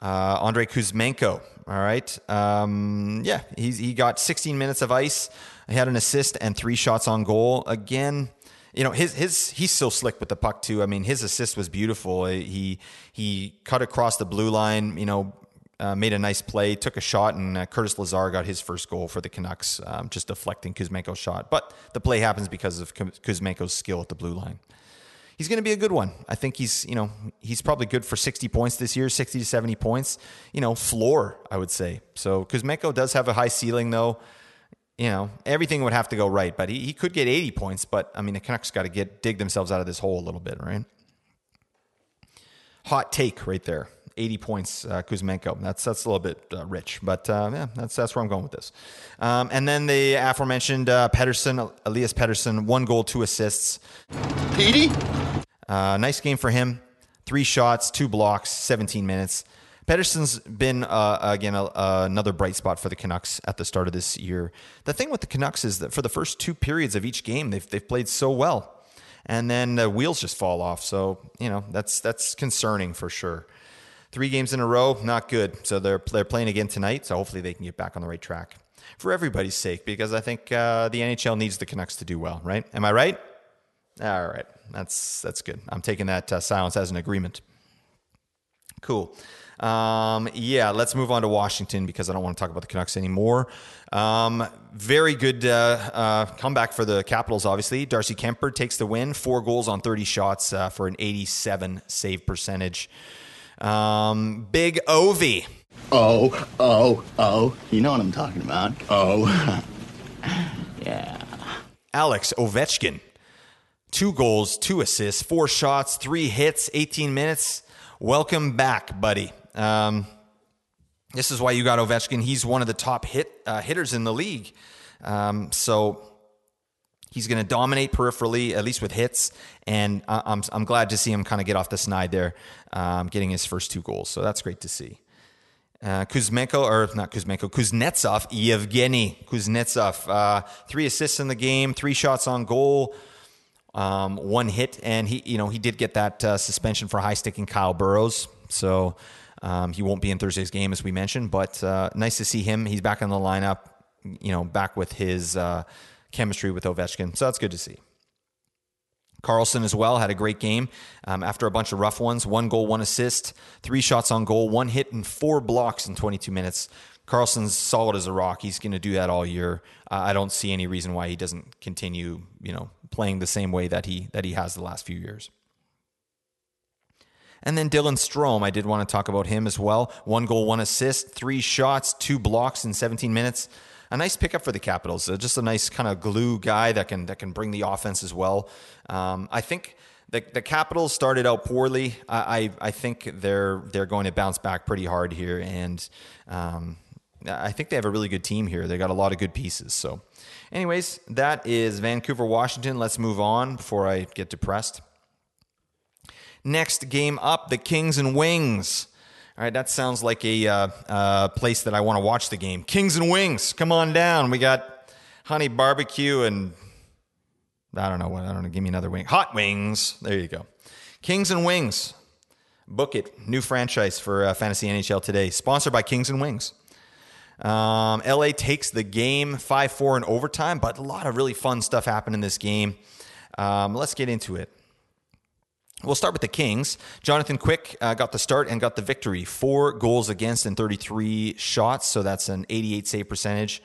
uh, Andrei Kuzmenko. All right. Um, yeah, he's, he got 16 minutes of ice. He had an assist and three shots on goal. Again, you know his his he's so slick with the puck too. I mean, his assist was beautiful. He he cut across the blue line. You know, uh, made a nice play, took a shot, and uh, Curtis Lazar got his first goal for the Canucks, um, just deflecting Kuzmenko's shot. But the play happens because of Kuzmenko's skill at the blue line he's going to be a good one. I think he's, you know, he's probably good for 60 points this year, 60 to 70 points, you know, floor, I would say. So Kuzmenko does have a high ceiling though. you know, everything would have to go right. But he, he could get 80 points. But I mean, the Canucks got to get dig themselves out of this hole a little bit, right? Hot take right there. 80 points, uh, Kuzmenko. That's that's a little bit uh, rich, but uh, yeah, that's that's where I'm going with this. Um, and then the aforementioned uh, Pettersson, Elias Pettersson, one goal, two assists. Petey? Uh, nice game for him. Three shots, two blocks, 17 minutes. Pettersson's been uh, again a, another bright spot for the Canucks at the start of this year. The thing with the Canucks is that for the first two periods of each game, they've they've played so well, and then the wheels just fall off. So you know that's that's concerning for sure. Three games in a row, not good. So they're they're playing again tonight. So hopefully they can get back on the right track for everybody's sake, because I think uh, the NHL needs the Canucks to do well. Right? Am I right? All right, that's that's good. I'm taking that uh, silence as an agreement. Cool. Um, yeah, let's move on to Washington because I don't want to talk about the Canucks anymore. Um, very good uh, uh, comeback for the Capitals, obviously. Darcy Kuemper takes the win, four goals on 30 shots uh, for an 87 save percentage. Um, Big Ovi. Oh, oh, oh. You know what I'm talking about. Oh. yeah. Alex Ovechkin. Two goals, two assists, four shots, three hits, 18 minutes. Welcome back, buddy. Um, this is why you got Ovechkin. He's one of the top hit uh, hitters in the league. Um, so he's going to dominate peripherally, at least with hits. And I'm, I'm glad to see him kind of get off the snide there, um, getting his first two goals. So that's great to see. Uh, Kuzmenko, or not Kuzmenko, Kuznetsov, Yevgeny Kuznetsov, uh, three assists in the game, three shots on goal, um, one hit, and he, you know, he did get that uh, suspension for high sticking Kyle Burroughs, so um, he won't be in Thursday's game as we mentioned. But uh, nice to see him. He's back in the lineup, you know, back with his uh, chemistry with Ovechkin, so that's good to see. Carlson as well had a great game um, after a bunch of rough ones. One goal, one assist, three shots on goal, one hit, and four blocks in 22 minutes. Carlson's solid as a rock. He's going to do that all year. Uh, I don't see any reason why he doesn't continue, you know, playing the same way that he that he has the last few years. And then Dylan Strome, I did want to talk about him as well. One goal, one assist, three shots, two blocks in 17 minutes. A nice pickup for the Capitals. Uh, just a nice kind of glue guy that can that can bring the offense as well. Um, I think the the Capitals started out poorly. I, I I think they're they're going to bounce back pretty hard here, and um, I think they have a really good team here. They got a lot of good pieces. So, anyways, that is Vancouver, Washington. Let's move on before I get depressed. Next game up, the Kings and Wings. All right, that sounds like a uh, uh, place that I want to watch the game. Kings and Wings, come on down. We got honey barbecue and I don't know what I don't know. Give me another wing. Hot wings. There you go. Kings and Wings. Book it. New franchise for uh, Fantasy NHL today. Sponsored by Kings and Wings. Um, LA takes the game 5 4 in overtime, but a lot of really fun stuff happened in this game. Um, let's get into it. We'll start with the Kings. Jonathan Quick uh, got the start and got the victory. Four goals against and 33 shots, so that's an 88 save percentage.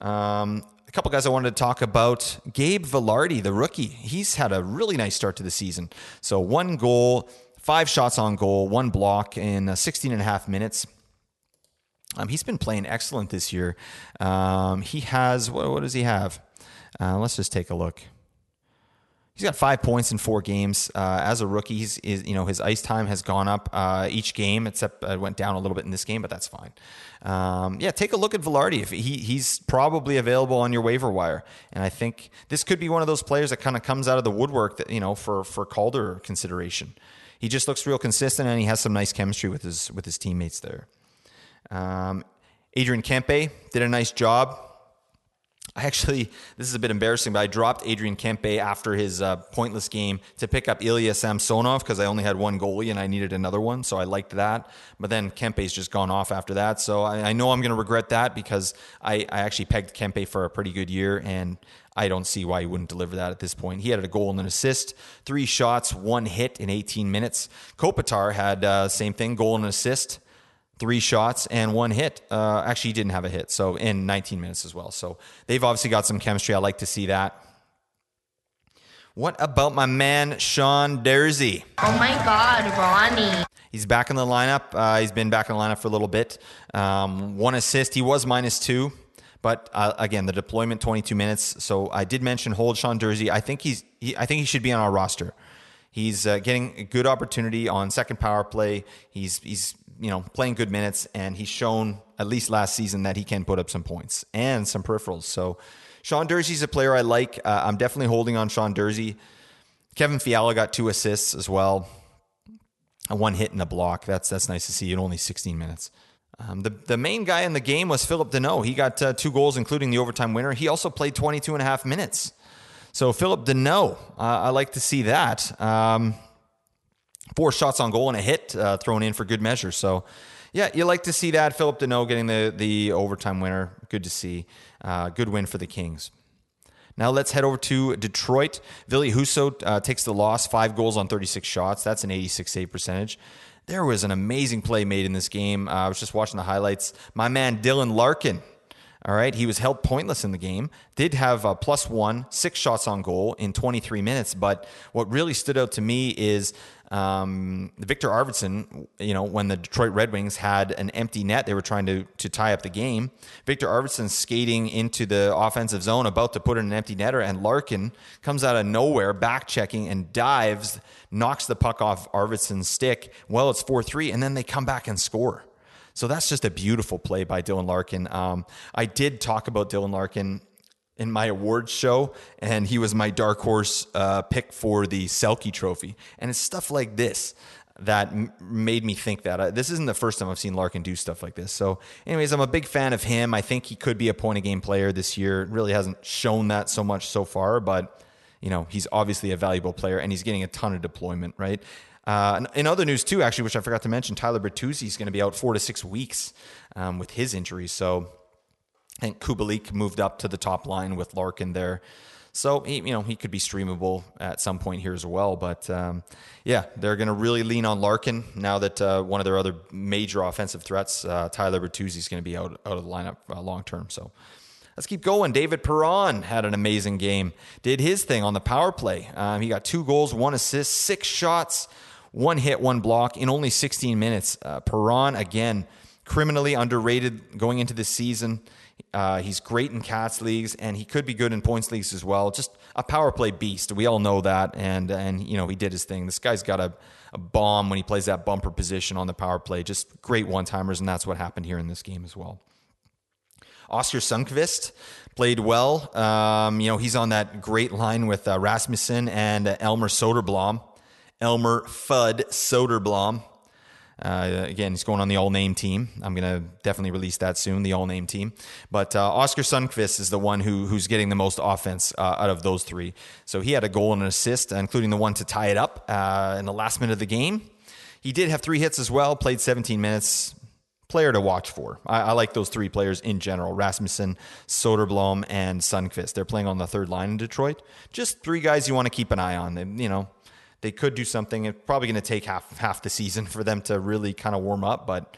Um, a couple guys I wanted to talk about. Gabe Vilardi, the rookie, he's had a really nice start to the season. So one goal, five shots on goal, one block in uh, 16 and a half minutes. Um, he's been playing excellent this year. Um, he has, what, what does he have? Uh, let's just take a look. He's got five points in four games uh, as a rookie. He's, you know, his ice time has gone up uh, each game, except it went down a little bit in this game, but that's fine. Um, yeah, take a look at Vilardi. If he he's probably available on your waiver wire, and I think this could be one of those players that kind of comes out of the woodwork that you know for for Calder consideration. He just looks real consistent, and he has some nice chemistry with his with his teammates there. Um, Adrian Kempe did a nice job. I actually, this is a bit embarrassing, but I dropped Adrian Kempe after his uh, pointless game to pick up Ilya Samsonov because I only had one goalie and I needed another one, so I liked that. But then Kempe's just gone off after that, so I, I know I'm going to regret that because I, I actually pegged Kempe for a pretty good year, and I don't see why he wouldn't deliver that at this point. He had a goal and an assist, three shots, one hit in 18 minutes. Kopitar had uh, same thing, goal and assist three shots and one hit. Uh, actually, he didn't have a hit, so in 19 minutes as well. So they've obviously got some chemistry. I like to see that. What about my man Sean Durzi? Oh my God, Ronnie. He's back in the lineup. Uh, he's been back in the lineup for a little bit. Um, one assist. He was minus two, But uh, again, the deployment 22 minutes. So I did mention hold Sean Durzi. I think he's he, I think he should be on our roster. He's uh, getting a good opportunity on second power play. He's he's you know playing good minutes, and he's shown at least last season that he can put up some points and some peripherals. So Sean Durzi's a player I like. Uh, I'm definitely holding on Sean Durzi. Kevin Fiala got two assists as well, a one hit and a block. That's that's nice to see in only 16 minutes. Um, the, the main guy in the game was Philip Danault. He got uh, two goals, including the overtime winner. He also played 22 and a half minutes. So Philip Danault, uh, I like to see that. Um, four shots on goal and a hit uh, thrown in for good measure. So, yeah, you like to see that. Phillip Danault getting the, the overtime winner. Good to see. Uh, good win for the Kings. Now let's head over to Detroit. Ville Husso uh, takes the loss, five goals on 36 shots. That's an 86 save percentage. There was an amazing play made in this game. Uh, I was just watching the highlights. My man Dylan Larkin all right, he was held pointless in the game. Did have a plus one, six shots on goal in 23 minutes. But what really stood out to me is um, Viktor Arvidsson. You know, when the Detroit Red Wings had an empty net, they were trying to to tie up the game. Viktor Arvidsson skating into the offensive zone, about to put in an empty netter, and Larkin comes out of nowhere, back checking and dives, knocks the puck off Arvidsson's stick. Well, it's four three, and then they come back and score. So that's just a beautiful play by Dylan Larkin. Um, I did talk about Dylan Larkin in my awards show, and he was my dark horse uh, pick for the Selke Trophy. And it's stuff like this that m- made me think that. Uh, this isn't the first time I've seen Larkin do stuff like this. So, anyways, I'm a big fan of him. I think he could be a point of game player this year. Really hasn't shown that so much so far, but you know he's obviously a valuable player, and he's getting a ton of deployment. Right. Uh, in other news too, actually, which I forgot to mention, Tyler Bertuzzi is going to be out four to six weeks um, with his injury. So I think Kubalik moved up to the top line with Larkin there. So he, you know, he could be streamable at some point here as well. But um, yeah, they're going to really lean on Larkin now that uh, one of their other major offensive threats, uh, Tyler Bertuzzi, is going to be out out of the lineup uh, long term. So let's keep going. David Perron had an amazing game. Did his thing on the power play. Um, he got two goals, one assist, six shots one hit, one block in only 16 minutes. Uh, Perron, again, criminally underrated going into this season. Uh, he's great in cats leagues, and he could be good in points leagues as well. Just a power play beast. We all know that, and and you know he did his thing. This guy's got a, a bomb when he plays that bumper position on the power play. Just great one timers, and that's what happened here in this game as well. Oskar Sundqvist played well. Um, you know he's on that great line with uh, Rasmussen and uh, Elmer Soderblom. Elmer Fudd Soderblom. Uh, again, he's going on the all name team. I'm going to definitely release that soon, the all name team. But uh, Oskar Sundqvist is the one who who's getting the most offense uh, out of those three. So he had a goal and an assist, including the one to tie it up uh, in the last minute of the game. He did have three hits as well, played 17 minutes. Player to watch for. I, I like those three players in general Rasmussen, Soderblom, and Sundqvist. They're playing on the third line in Detroit. Just three guys you want to keep an eye on. They, you know, they could do something. It's probably going to take half half the season for them to really kind of warm up, but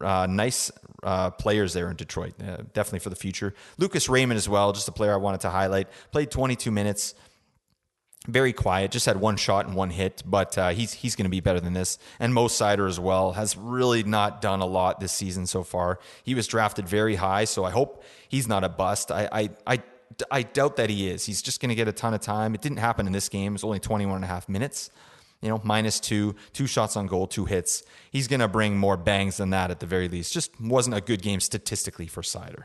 uh, nice uh, players there in Detroit, uh, definitely for the future. Lucas Raymond as well, just a player I wanted to highlight. Played 22 minutes, very quiet, just had one shot and one hit, but uh, he's he's going to be better than this. And Mo Seider as well has really not done a lot this season so far. He was drafted very high, so I hope he's not a bust. I I, I I doubt that he is. He's just going to get a ton of time. It didn't happen in this game. It's only 21 and a half minutes. You know, minus two, two shots on goal, two hits. He's going to bring more bangs than that at the very least. Just wasn't a good game statistically for Seider.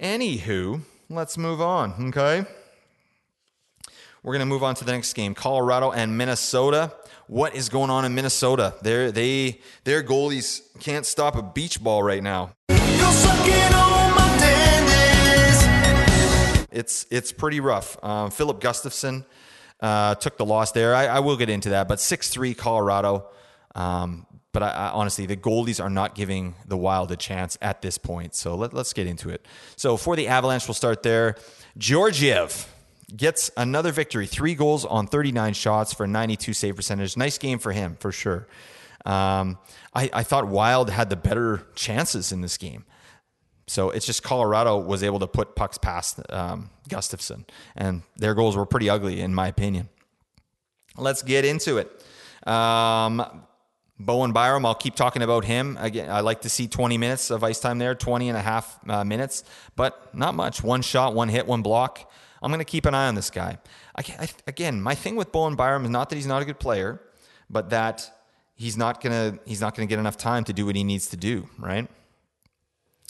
Anywho, let's move on, okay? We're going to move on to the next game Colorado and Minnesota. What is going on in Minnesota? They're, they, their goalies can't stop a beach ball right now. It's it's pretty rough. Um, Filip Gustavsson uh, took the loss there. I, I, will get into that, but six three Colorado. Um, but I, I, honestly, the goalies are not giving the Wild a chance at this point. So let, us get into it. So for the Avalanche, we'll start there. Georgiev gets another victory. Three goals on 39 shots for 92 save percentage. Nice game for him, for sure. Um, I, I, thought Wild had the better chances in this game. So it's just Colorado was able to put pucks past um, Gustavsson, and their goals were pretty ugly, in my opinion. Let's get into it. Um, Bowen Byram, I'll keep talking about him. Again, I like to see 20 minutes of ice time there, 20 and a half uh, minutes, but not much. One shot, one hit, one block. I'm going to keep an eye on this guy. I, I, again, my thing with Bowen Byram is not that he's not a good player, but that he's not gonna he's not gonna get enough time to do what he needs to do, right?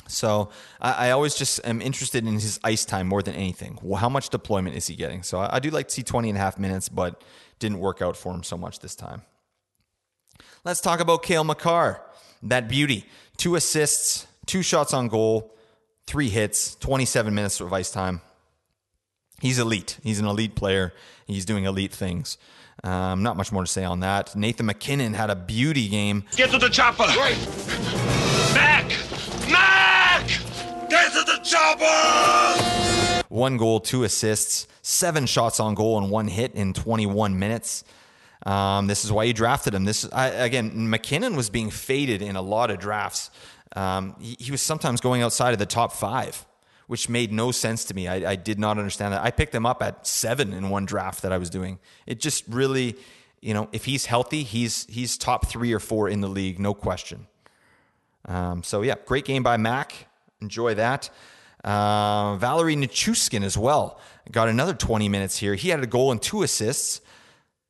So I, I, always just am interested in his ice time more than anything. Well, how much deployment is he getting? So I, I do like to see 20 and a half minutes, but didn't work out for him so much this time. Let's talk about Cale Makar, that beauty. Two assists, two shots on goal, three hits, 27 minutes of ice time. He's elite. He's an elite player. He's doing elite things. Um, not much more to say on that. Nathan MacKinnon had a beauty game. Get to the chopper! Right. Mac! Mac! Chopper! One goal, two assists, seven shots on goal, and one hit in 21 minutes. Um, this is why you drafted him. This I, again, MacKinnon was being faded in a lot of drafts. Um, he, he, was sometimes going outside of the top five, which made no sense to me. I, I, did not understand that. I picked him up at seven in one draft that I was doing. It just really, you know, if he's healthy, he's he's top three or four in the league, no question. Um, so yeah, great game by Mac. Enjoy that. Uh, Valeri Nichushkin as well got another 20 minutes here. He had a goal and two assists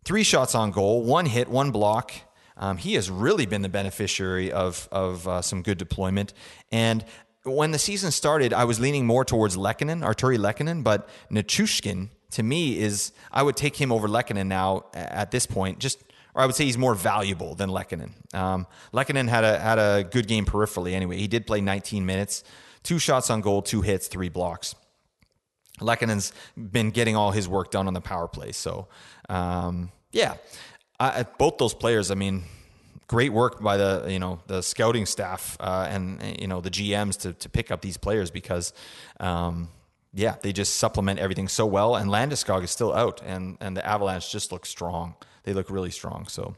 three shots on goal, one hit, one block. Um, he has really been the beneficiary of of uh, some good deployment. And when the season started, I was leaning more towards Lehkonen, Artturi Lehkonen, but Nichushkin to me is I would take him over Lehkonen now at this point. Just or I would say he's more valuable than Lehkonen. Um, Lehkonen had a had a good game peripherally anyway. He did play 19 minutes, two shots on goal, two hits, three blocks. Lehkonen's been getting all his work done on the power play. So, um, yeah, I, both those players. I mean, great work by the you know the scouting staff uh, and you know the GMs to to pick up these players because. Um, yeah, they just supplement everything so well, and Landeskog is still out, and and the Avalanche just look strong. They look really strong. So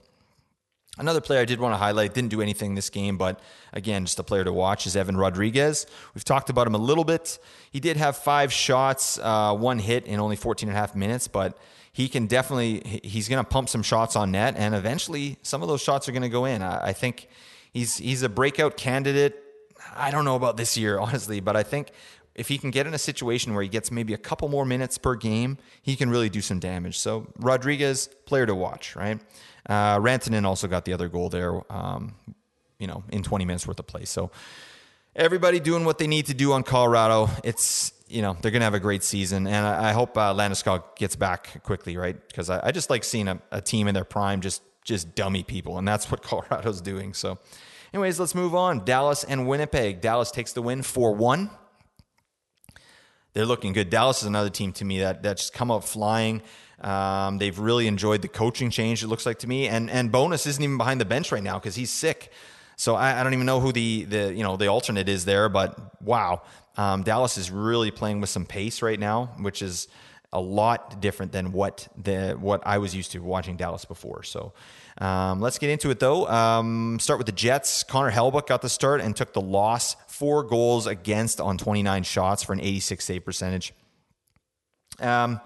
Another player I did want to highlight, didn't do anything this game, but again, just a player to watch is Evan Rodrigues. We've talked about him a little bit. He did have five shots, uh, one hit in only 14 and a half minutes, but he can definitely, he's going to pump some shots on net, and eventually some of those shots are going to go in. I, I think he's, he's a breakout candidate. I don't know about this year, honestly, but I think if he can get in a situation where he gets maybe a couple more minutes per game, he can really do some damage. So Rodrigues, player to watch, right? Uh, Rantanen also got the other goal there, um, you know, in 20 minutes worth of play. So everybody doing what they need to do on Colorado. It's you know they're going to have a great season, and I, I hope uh, Landeskog gets back quickly, right? Because I, I, just like seeing a, a, team in their prime just just dummy people, and that's what Colorado's doing. So, anyways, let's move on. Dallas and Winnipeg. Dallas takes the win four one. They're looking good. Dallas is another team to me that that just come up flying. Um, they've really enjoyed the coaching change. It looks like to me, and and Bowness isn't even behind the bench right now because he's sick. So I, I, don't even know who the the you know the alternate is there, but wow, um, Dallas is really playing with some pace right now, which is a lot different than what the what I was used to watching Dallas before. So um, let's get into it though. Um, start with the Jets. Connor Hellebuyck got the start and took the loss. Four goals against on 29 shots for an 86 save percentage. Um,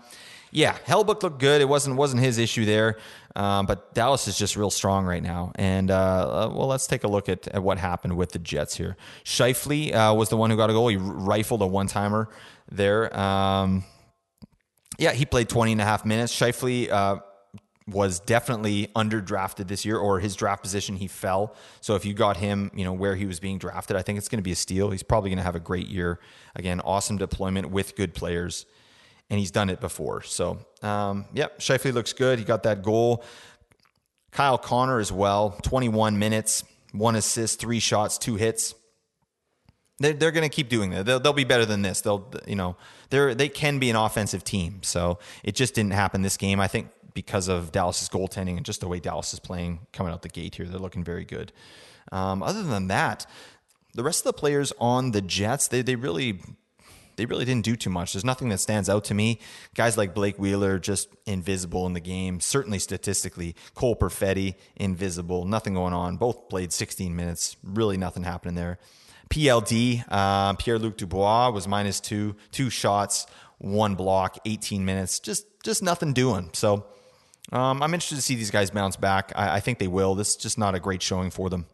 yeah, Hellebuyck looked good. It wasn't wasn't his issue there, um, but Dallas is just real strong right now. And uh, uh, well, let's take a look at, at what happened with the Jets here. Scheifele uh, was the one who got a goal. He rifled a one timer there. Um, yeah, he played 20 and a half minutes. Scheifele uh, was definitely underdrafted this year, or his draft position he fell. So if you got him, you know where he was being drafted, I think it's going to be a steal. He's probably going to have a great year. Again, awesome deployment with good players and he's done it before. So, um, yep, Scheifele looks good. He got that goal. Kyle Connor as well, 21 minutes, one assist, three shots, two hits. They're, they're going to keep doing that. They'll, they'll be better than this. They'll, you know, they're, they can be an offensive team. So it just didn't happen this game. I think because of Dallas's goaltending and just the way Dallas is playing coming out the gate here, they're looking very good. Um, other than that, the rest of the players on the Jets, they, they really they really didn't do too much. There's nothing that stands out to me. Guys like Blake Wheeler, just invisible in the game, certainly statistically. Cole Perfetti, invisible, nothing going on. Both played 16 minutes, really nothing happening there. PLD, uh, Pierre Luc Dubois was minus two, two shots, one block, 18 minutes, just just nothing doing. So Um, I'm interested to see these guys bounce back. I, I think they will. This is just not a great showing for them.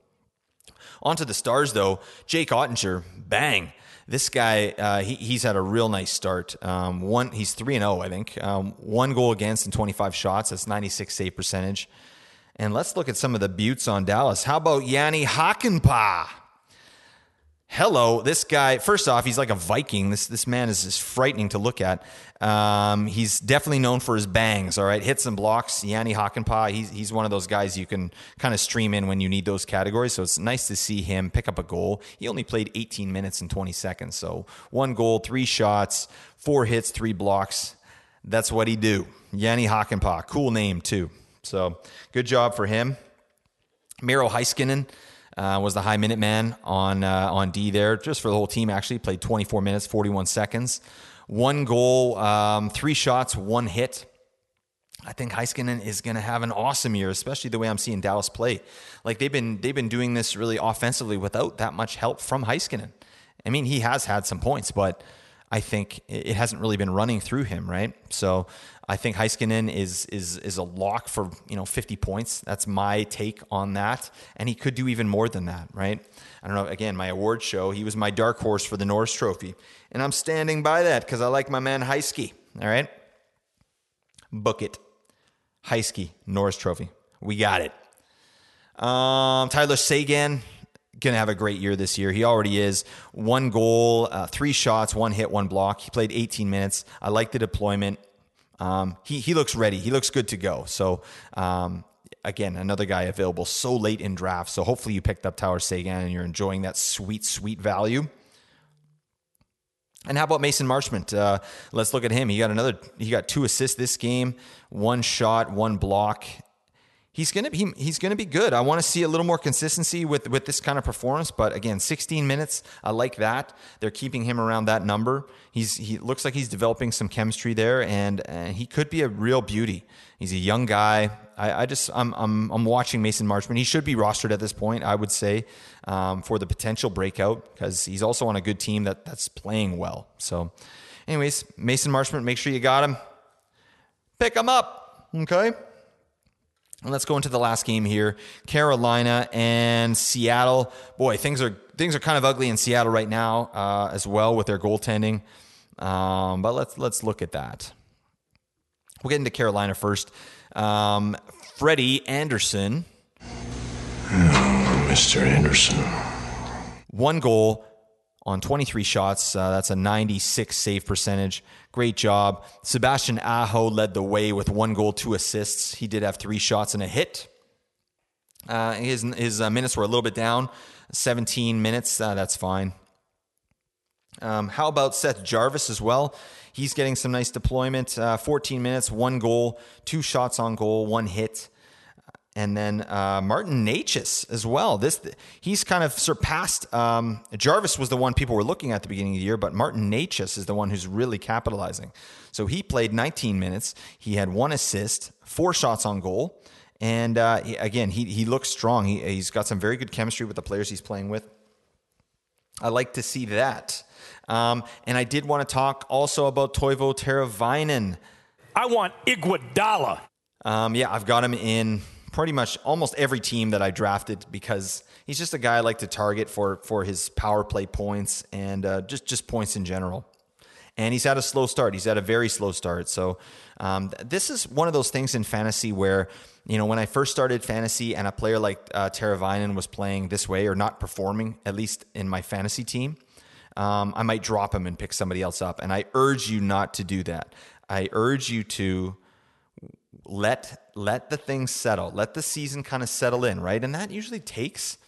On to the stars, though. Jake Oettinger, bang. This guy, uh, he, he's had a real nice start. Um, one, he's three and zero, I think. Um, one goal against and 25 shots. That's 96 save percentage. And let's look at some of the buttes on Dallas. How about Jani Hakanpää? Hello, this guy. First off, he's like a Viking. This this man is just frightening to look at. Um, he's definitely known for his bangs. All right, hits and blocks. Jani Hakanpää. He's he's one of those guys you can kind of stream in when you need those categories. So it's nice to see him pick up a goal. He only played 18 minutes and 20 seconds. So one goal, three shots, four hits, three blocks. That's what he do. Jani Hakanpää. Cool name too. So good job for him. Miro Heiskanen uh, was the high minute man on uh, on D there, just for the whole team. Actually, played 24 minutes, 41 seconds, one goal, um, three shots, one hit. I think Heiskanen is going to have an awesome year, especially the way I'm seeing Dallas play. Like they've been they've been doing this really offensively without that much help from Heiskanen. I mean, he has had some points, but I think it hasn't really been running through him, right? So I think Heiskanen is is is a lock for you know 50 points. That's my take on that, and he could do even more than that, right? I don't know. Again, my award show, he was my dark horse for the Norris Trophy, and I'm standing by that because I like my man Heiske. All right, book it, Heiske Norris Trophy. We got it. Um, Tyler Seguin gonna have a great year this year. He already is. One goal, uh, three shots, one hit, one block. He played 18 minutes. I like the deployment. Um, he he looks ready. He looks good to go. So um, again, another guy available so late in draft. So hopefully you picked up Tyler Seguin and you're enjoying that sweet sweet value. And how about Mason Marchment? Uh, let's look at him. He got another. He got two assists this game, one shot, one block he's gonna be he's gonna be good. I want to see a little more consistency with with this kind of performance. But again, 16 minutes, I like that. They're keeping him around that number. He's he looks like he's developing some chemistry there, and, he could be a real beauty. He's a young guy. I, I just I'm, I'm I'm watching Mason Marchment. He should be rostered at this point, I would say, um, for the potential breakout because he's also on a good team that that's playing well. So, anyways, Mason Marchment, make sure you got him. Pick him up, okay? And let's go into the last game here. Carolina and Seattle. Boy, things are things are kind of ugly in Seattle right now uh, as well with their goaltending. Um, but let's let's look at that. We'll get into Carolina first. Um, Freddie Andersen. Oh, Mr. Anderson. One goal on 23 shots. Uh, that's a 96 save percentage. Great job. Sebastian Aho led the way with one goal, two assists. He did have three shots and a hit. Uh, his his uh, minutes were a little bit down, 17 minutes. Uh, that's fine. Um, how about Seth Jarvis as well? He's getting some nice deployment. Uh, 14 minutes, one goal, two shots on goal, one hit and then uh, Martin Necas as well. This he's kind of surpassed. Um, Jarvis was the one people were looking at the beginning of the year, but Martin Necas is the one who's really capitalizing. So he played 19 minutes. He had one assist, four shots on goal, and uh, he, again, he he looks strong. He, he's got some very good chemistry with the players he's playing with. I like to see that. Um, and I did want to talk also about Teuvo Teravainen. I want Iguodala. Um, yeah, I've got him in pretty much almost every team that I drafted because he's just a guy I like to target for for his power play points and uh, just just points in general. And he's had a slow start. He's had a very slow start. So um, this is one of those things in fantasy where you know when I first started fantasy and a player like uh, Teravainen was playing this way or not performing at least in my fantasy team. Um, I might drop him and pick somebody else up. And I urge you not to do that. I urge you to let let the things settle let the season kind of settle in right? And that usually takes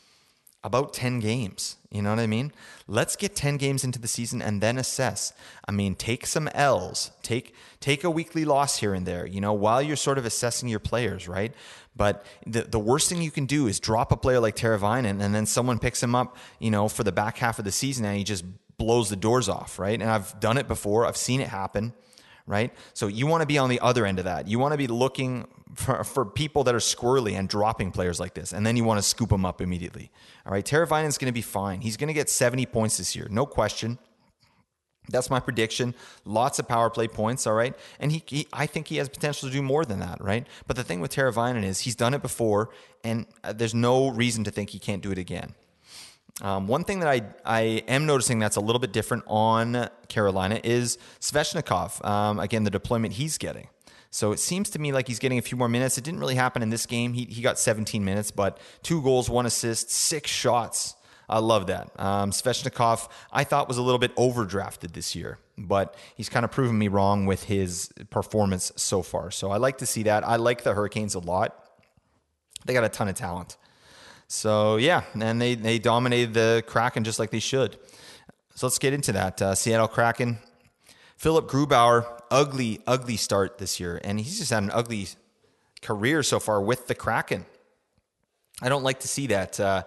about 10 games you know what i mean? Let's get 10 games into the season and then assess. I mean take some l's take take a weekly loss here and there you know while you're sort of assessing your players right? But the, the worst thing you can do is drop a player like Teravainen and then someone picks him up you know for the back half of the season and he just blows the doors off right? And i've done it before. I've seen it happen right? So you want to be on the other end of that. You want to be looking for, for people that are squirrely and dropping players like this, and then you want to scoop them up immediately. All right, is going to be fine. He's going to get 70 points this year, no question. That's my prediction. Lots of power play points, all right. And he, he, I think he has potential to do more than that, right? But the thing with Teravainen is he's done it before, and uh, there's no reason to think he can't do it again. Um, one thing that I, I am noticing that's a little bit different on Carolina is Svechnikov. Um, again, the deployment he's getting. So it seems to me like he's getting a few more minutes. It didn't really happen in this game. He, he got 17 minutes, but two goals, one assist, six shots I love that. Um, Svechnikov, I thought was a little bit overdrafted this year, but he's kind of proven me wrong with his performance so far. So I like to see that. I like the Hurricanes a lot. They got a ton of talent. So yeah, and they they dominated the Kraken just like they should. So let's get into that. Uh, Seattle Kraken. Philip Grubauer, ugly, ugly start this year, and he's just had an ugly career so far with the Kraken. I don't like to see that. Uh,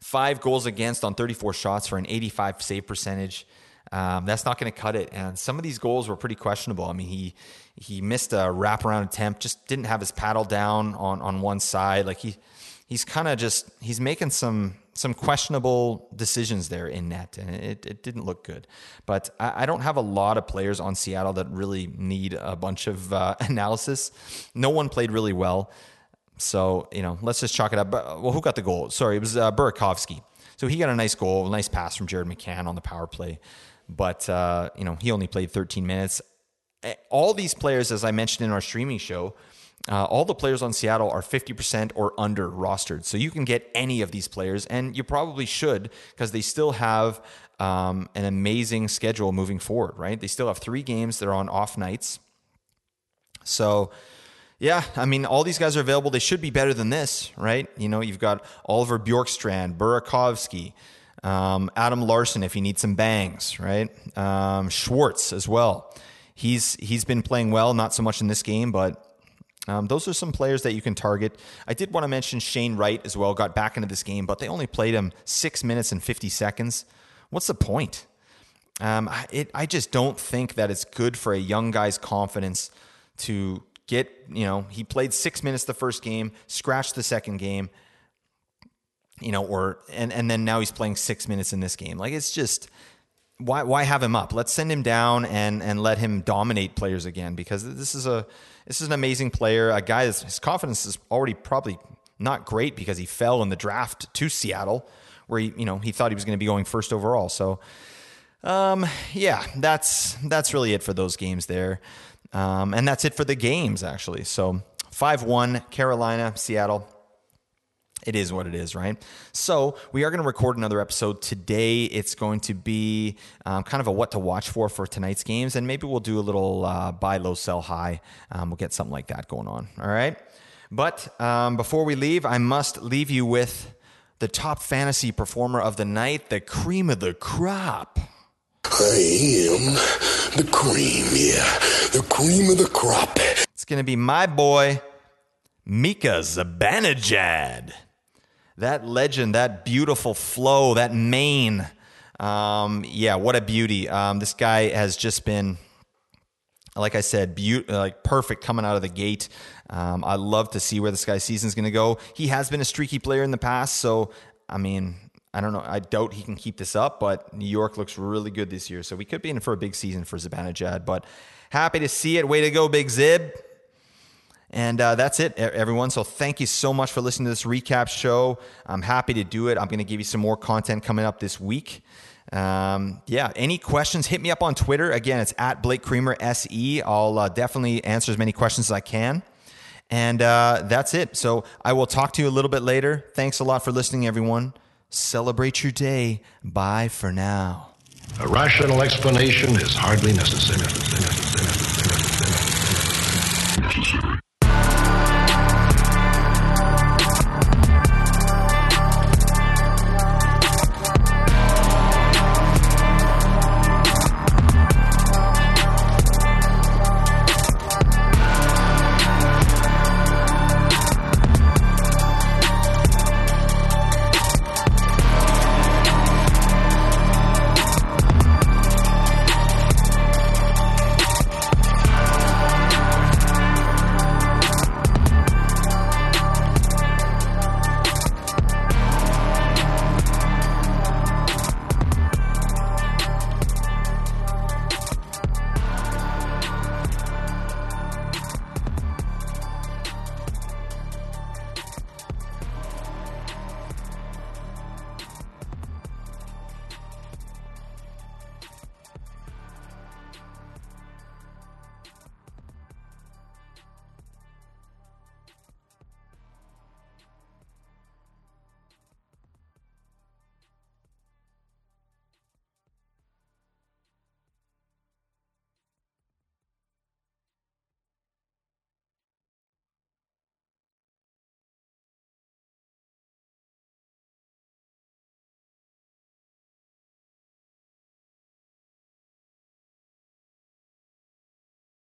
five goals against on 34 shots for an 85 save percentage. Um, that's not going to cut it. And some of these goals were pretty questionable. I mean, he he missed a wraparound attempt, just didn't have his paddle down on on one side. Like he he's kind of just he's making some some questionable decisions there in net, and it, it didn't look good. But I, I don't have a lot of players on Seattle that really need a bunch of uh, analysis. No one played really well. So, you know, let's just chalk it up. Well, who got the goal? Sorry, it was uh, Burakovsky. So he got a nice goal, a nice pass from Jared McCann on the power play. But, uh, you know, he only played 13 minutes. All these players, as I mentioned in our streaming show, uh, all the players on Seattle are 50% or under rostered. So you can get any of these players, and you probably should because they still have um, an amazing schedule moving forward, right? They still have three games that are on off nights. So, yeah, I mean, all these guys are available. They should be better than this, right? You know, you've got Oliver Bjorkstrand, Burakovsky, um, Adam Larsson, if you need some bangs, right? Um, Schwartz as well. He's he's been playing well, not so much in this game, but um, those are some players that you can target. I did want to mention Shane Wright as well. Got back into this game, but they only played him six minutes and fifty seconds. What's the point? Um, it, I just don't think that it's good for a young guy's confidence to get, you know, he played six minutes the first game, scratched the second game, you know, or and and then now he's playing six minutes in this game. Like it's just why why have him up? Let's send him down and and let him dominate players again because this is a this is an amazing player, a guy that's his confidence is already probably not great because he fell in the draft to Seattle where he you know he thought he was going to be going first overall. So um yeah, that's that's really it for those games there. Um, and that's it for the games, actually. So 5 1, Carolina, Seattle. It is what it is, right? So we are going to record another episode today. It's going to be um, kind of a what to watch for for tonight's games, and maybe we'll do a little uh, buy low, sell high. Um, we'll get something like that going on. All right. But um, before we leave, I must leave you with the top fantasy performer of the night, the cream of the crop. I am the cream, yeah. The cream of the crop. It's going to be my boy, Mika Zibanejad. That legend, that beautiful flow, that mane. Um, yeah, what a beauty. Um, this guy has just been, like I said, be- like perfect coming out of the gate. Um, I love to see where this guy's season is going to go. He has been a streaky player in the past, so I mean, I don't know. I doubt he can keep this up, but New York looks really good this year. So we could be in for a big season for Zibanejad. But happy to see it. Way to go, Big Zib. And uh, that's it, everyone. So thank you so much for listening to this recap show. I'm happy to do it. I'm going to give you some more content coming up this week. Um, yeah, any questions, hit me up on Twitter. Again, it's at Blake Creamer SE. I'll uh, definitely answer as many questions as I can. And uh, that's it. So I will talk to you a little bit later. Thanks a lot for listening, everyone. Celebrate your day. Bye for now. A rational explanation is hardly necessary.